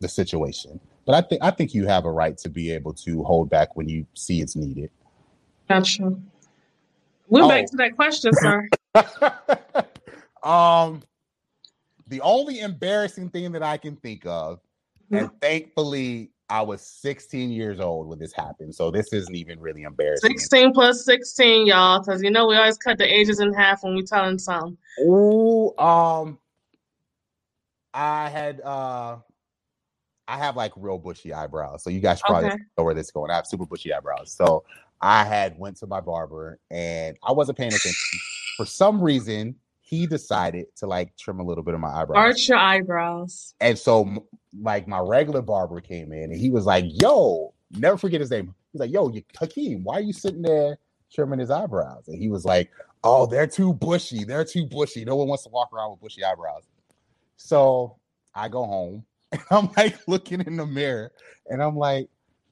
the situation. But I think I think you have a right to be able to hold back when you see it's needed. Gotcha. We're Oh. back to that question, sir. um, the only embarrassing thing that I can think of, and thankfully I was 16 years old when this happened, so this isn't even really embarrassing. 16 plus 16, y'all, because you know we always cut the ages in half when we're telling some. Ooh, um, I had uh, I have like real bushy eyebrows, so you guys probably Okay. know where this is going. I have super bushy eyebrows, so I had went to my barber and I wasn't paying attention. For some reason, he decided to like trim a little bit of my eyebrows. Arch your eyebrows. And so, like, my regular barber came in and he was like, Yo, never forget his name. He's like, Yo, you, Hakeem, why are you sitting there trimming his eyebrows? And he was like, Oh, they're too bushy. They're too bushy. No one wants to walk around with bushy eyebrows. So I go home and I'm like looking in the mirror and I'm like,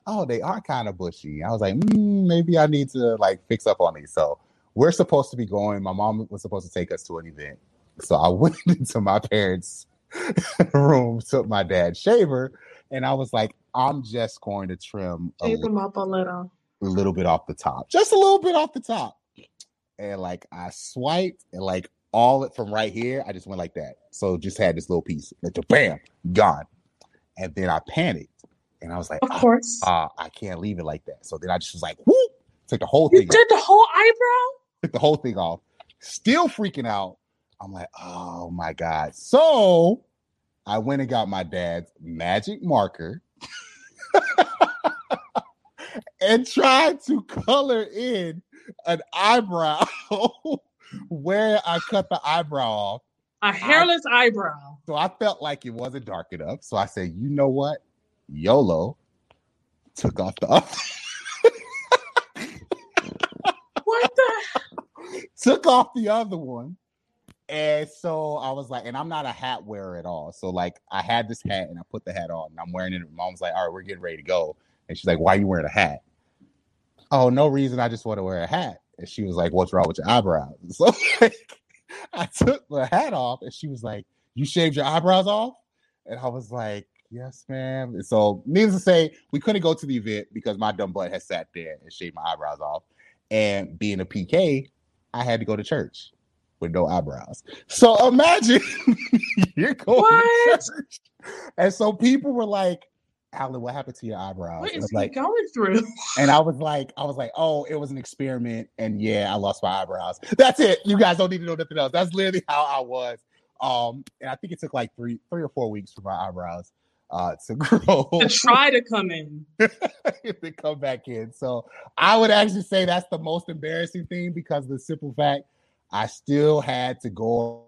Oh, they are kind of bushy. I was like, mm, Maybe I need to like fix up on these. So we're supposed to be going. My mom was supposed to take us to an event. So I went into my parents' room, took my dad's shaver, and I was like, I'm just going to trim them up a little. A little bit off the top, just a little bit off the top. And like I swiped, and like all it from right here, I just went like that. So just had this little piece, like bam, gone. And then I panicked, and I was like, Of ah, course. ah, I can't leave it like that. So then I just was like, whoop, took the whole you thing, did the whole eyebrow? took the whole thing off, still freaking out. I'm like, oh my God. So I went and got my dad's magic marker and tried to color in an eyebrow where I cut the eyebrow off. A hairless I, eyebrow. So I felt like it wasn't dark enough. So I said, you know what? YOLO took off the what the took off the other one. And so I was like, and I'm not a hat wearer at all. So like I had this hat and I put the hat on and I'm wearing it. Mom's like, all right, we're getting ready to go. And she's like, why are you wearing a hat? Oh, no reason. I just want to wear a hat. And she was like, what's wrong with your eyebrows? So like, I took the hat off and she was like, you shaved your eyebrows off? And I was like, yes, ma'am. And so needless to say, we couldn't go to the event because my dumb butt had sat there and shaved my eyebrows off. And being a PK, I had to go to church with no eyebrows. So imagine you're going what? to church. And so people were like, Alan, what happened to your eyebrows? What is he like, going through? and I was like, I was like, oh, it was an experiment, and yeah, I lost my eyebrows. That's it. You guys don't need to know nothing else. That's literally how I was. Um, and I think it took like three, three or four weeks for my eyebrows uh to grow to try to come in to come back in. So I would actually say that's the most embarrassing thing because the simple fact I still had to go.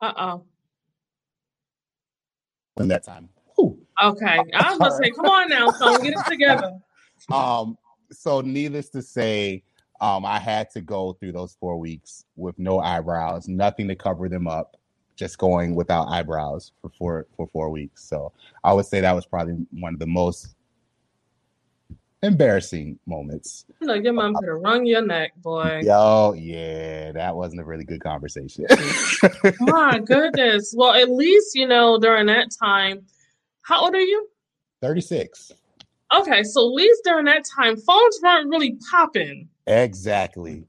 Uh oh. In that time. Okay. I was gonna say, come on now, son, get it together. Um, so needless to say, um, I had to go through those four weeks with no eyebrows, nothing to cover them up, just going without eyebrows for four for four weeks. So I would say that was probably one of the most embarrassing moments. Know, your mom uh, could have wrung your neck, boy. Yo, yeah, that wasn't a really good conversation. My goodness. Well, at least, you know, during that time, how old are you? 36. Okay, so at least during that time, phones weren't really popping. Exactly.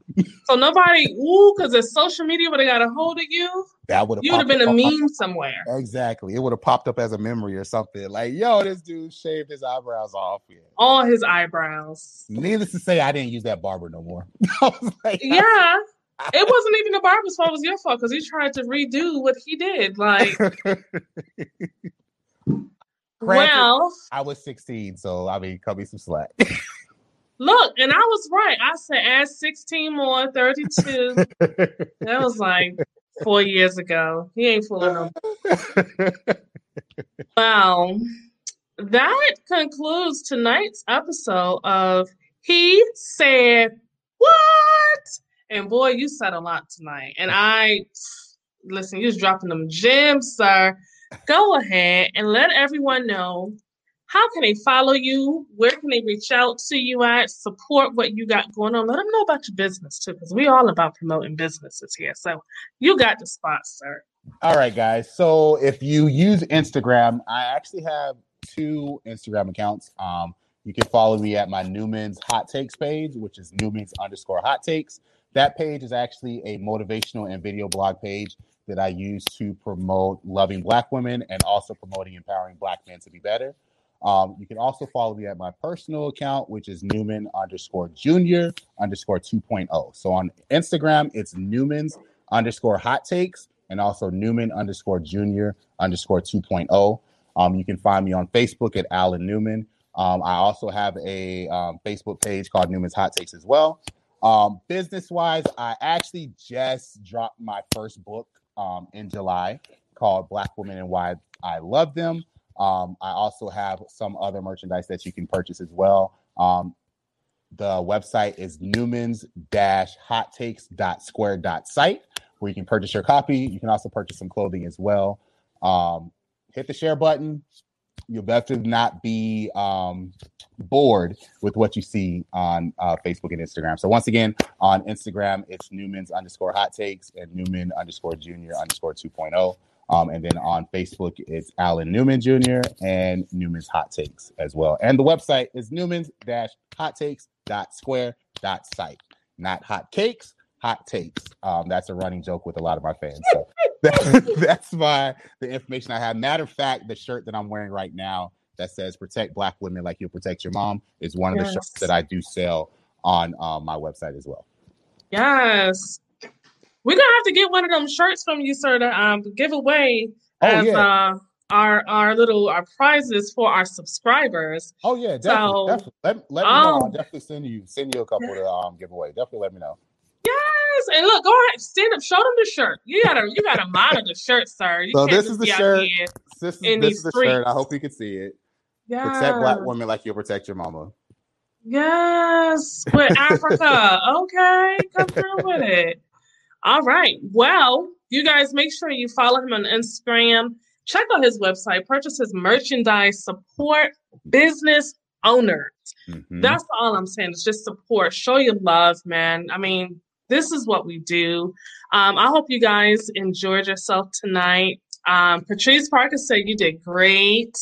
So nobody, ooh, because the social media would have got a hold of you. That would have you would have been a meme somewhere. Exactly. It would have popped up as a memory or something. Like, yo, this dude shaved his eyebrows off. Yeah. All his eyebrows. Needless to say, I didn't use that barber no more. like, yeah. it wasn't even the barber's fault, it was your fault because he tried to redo what he did. Like well, I was 16, so I mean, cut me some slack. Look, and I was right. I said add 16 more, 32. that was like four years ago. He ain't fooling them. well, that concludes tonight's episode of He Said What? And boy, you said a lot tonight. And I listen, you're just dropping them gems, sir. Go ahead and let everyone know how can they follow you? Where can they reach out to you at? Support what you got going on. Let them know about your business too, because we all about promoting businesses here. So you got the spot, sir. All right, guys. So if you use Instagram, I actually have two Instagram accounts. Um, you can follow me at my Newman's Hot Takes page, which is Newman's underscore Hot Takes. That page is actually a motivational and video blog page that I use to promote loving Black women and also promoting empowering Black men to be better. Um, you can also follow me at my personal account, which is Newman underscore Junior underscore 2.0. So on Instagram, it's Newman's underscore Hot Takes and also Newman underscore Junior underscore 2.0. Um, you can find me on Facebook at Alan Newman. Um, I also have a um, Facebook page called Newman's Hot Takes as well. Um, business wise, I actually just dropped my first book um, in July called Black Women and Why I Love Them. Um, I also have some other merchandise that you can purchase as well. Um, the website is Newman's hot takes.square.site where you can purchase your copy. You can also purchase some clothing as well. Um, hit the share button. You'll definitely not be um, bored with what you see on uh, Facebook and Instagram. So once again, on Instagram, it's Newman's underscore hot takes and Newman underscore junior underscore 2.0. Um, and then on Facebook, it's Alan Newman Jr. and Newman's Hot Takes as well. And the website is Newman's hot takes dot square dot site. Not hot cakes, hot takes. Um, that's a running joke with a lot of my fans. So that, that's my the information I have. Matter of fact, the shirt that I'm wearing right now that says "Protect Black Women Like You Protect Your Mom" is one of yes. the shirts that I do sell on um, my website as well. Yes. We're gonna have to get one of them shirts from you, sir, to um give away Oh, as yeah. uh our our little our prizes for our subscribers. Oh yeah, definitely. So- definitely. Let, let me know. I'll Oh. definitely send you send you a couple to um give away. Definitely let me know. Yes, and look, go ahead, stand up, show them the shirt. You gotta you gotta monitor the shirt, sir. You So this is the shirt. This is this is the shirt. I hope you can see it. Yes. Protect black women like you'll protect your mama. Yes, with Africa. okay, come through with it. All right. Well, you guys make sure you follow him on Instagram. Check out his website, purchase his merchandise, support business owners. Mhm. That's all I'm saying. It's just support. Show your love, man. I mean, this is what we do. Um, I hope you guys enjoyed yourself tonight. Um, Patrice Parker said you did great.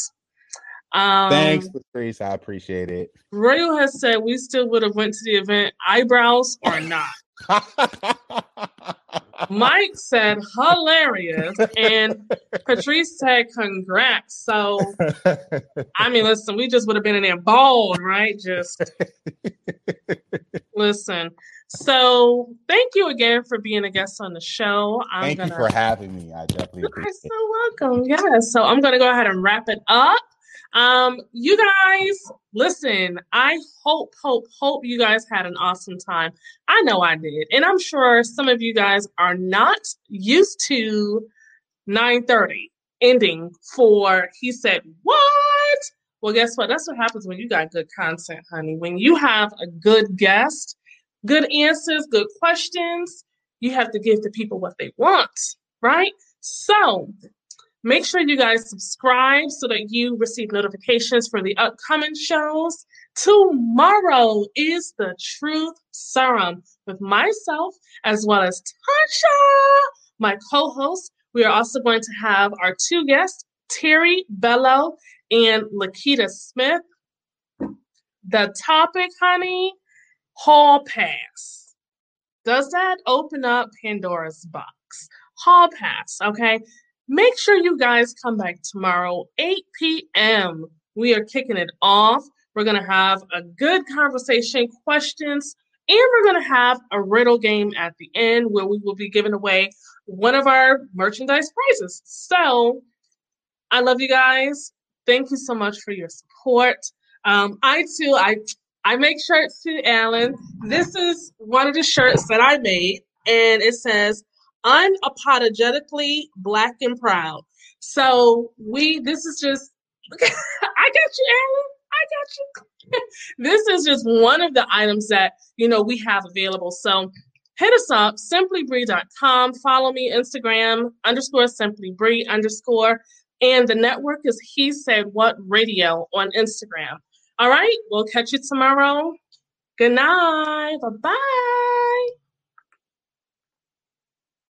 Um, Thanks, Patrice. I appreciate it. Royal has said we still would have went to the event, eyebrows or not. Mike said hilarious, and Patrice said congrats. So I mean, listen, we just would have been in there bald, right? Just listen. So thank you again for being a guest on the show. I'm Thank gonna you for having me. I definitely you are so welcome. Yes. So I'm gonna go ahead and wrap it up. Um, you guys, listen, I hope, hope, hope you guys had an awesome time. I know I did. And I'm sure some of you guys are not used to 9:30 ending for he said what? Well, guess what? That's what happens when you got good content, honey. When you have a good guest, good answers, good questions, you have to give the people what they want, right? So make sure you guys subscribe so that you receive notifications for the upcoming shows. Tomorrow is the Truth Serum with myself as well as Tasha, my co host. We are also going to have our two guests, Terry Bello and Lakita Smith. The topic, honey, Hall Pass. Does that open up Pandora's box? Hall Pass, okay? Make sure you guys come back tomorrow, 8 p.m. We are kicking it off. We're going to have a good conversation, questions, and we're going to have a riddle game at the end where we will be giving away one of our merchandise prizes. So I love you guys. Thank you so much for your support. Um, I too, I I make shirts too, Alan. This is one of the shirts that I made, and it says unapologetically black and proud. So we this is just I got you, Alan. I got you. this is just one of the items that you know we have available. So hit us up, simplybree.com. Follow me, Instagram underscore simplybree underscore. And the network is He Said What Radio on Instagram. All right, we'll catch you tomorrow. Good night. Bye bye.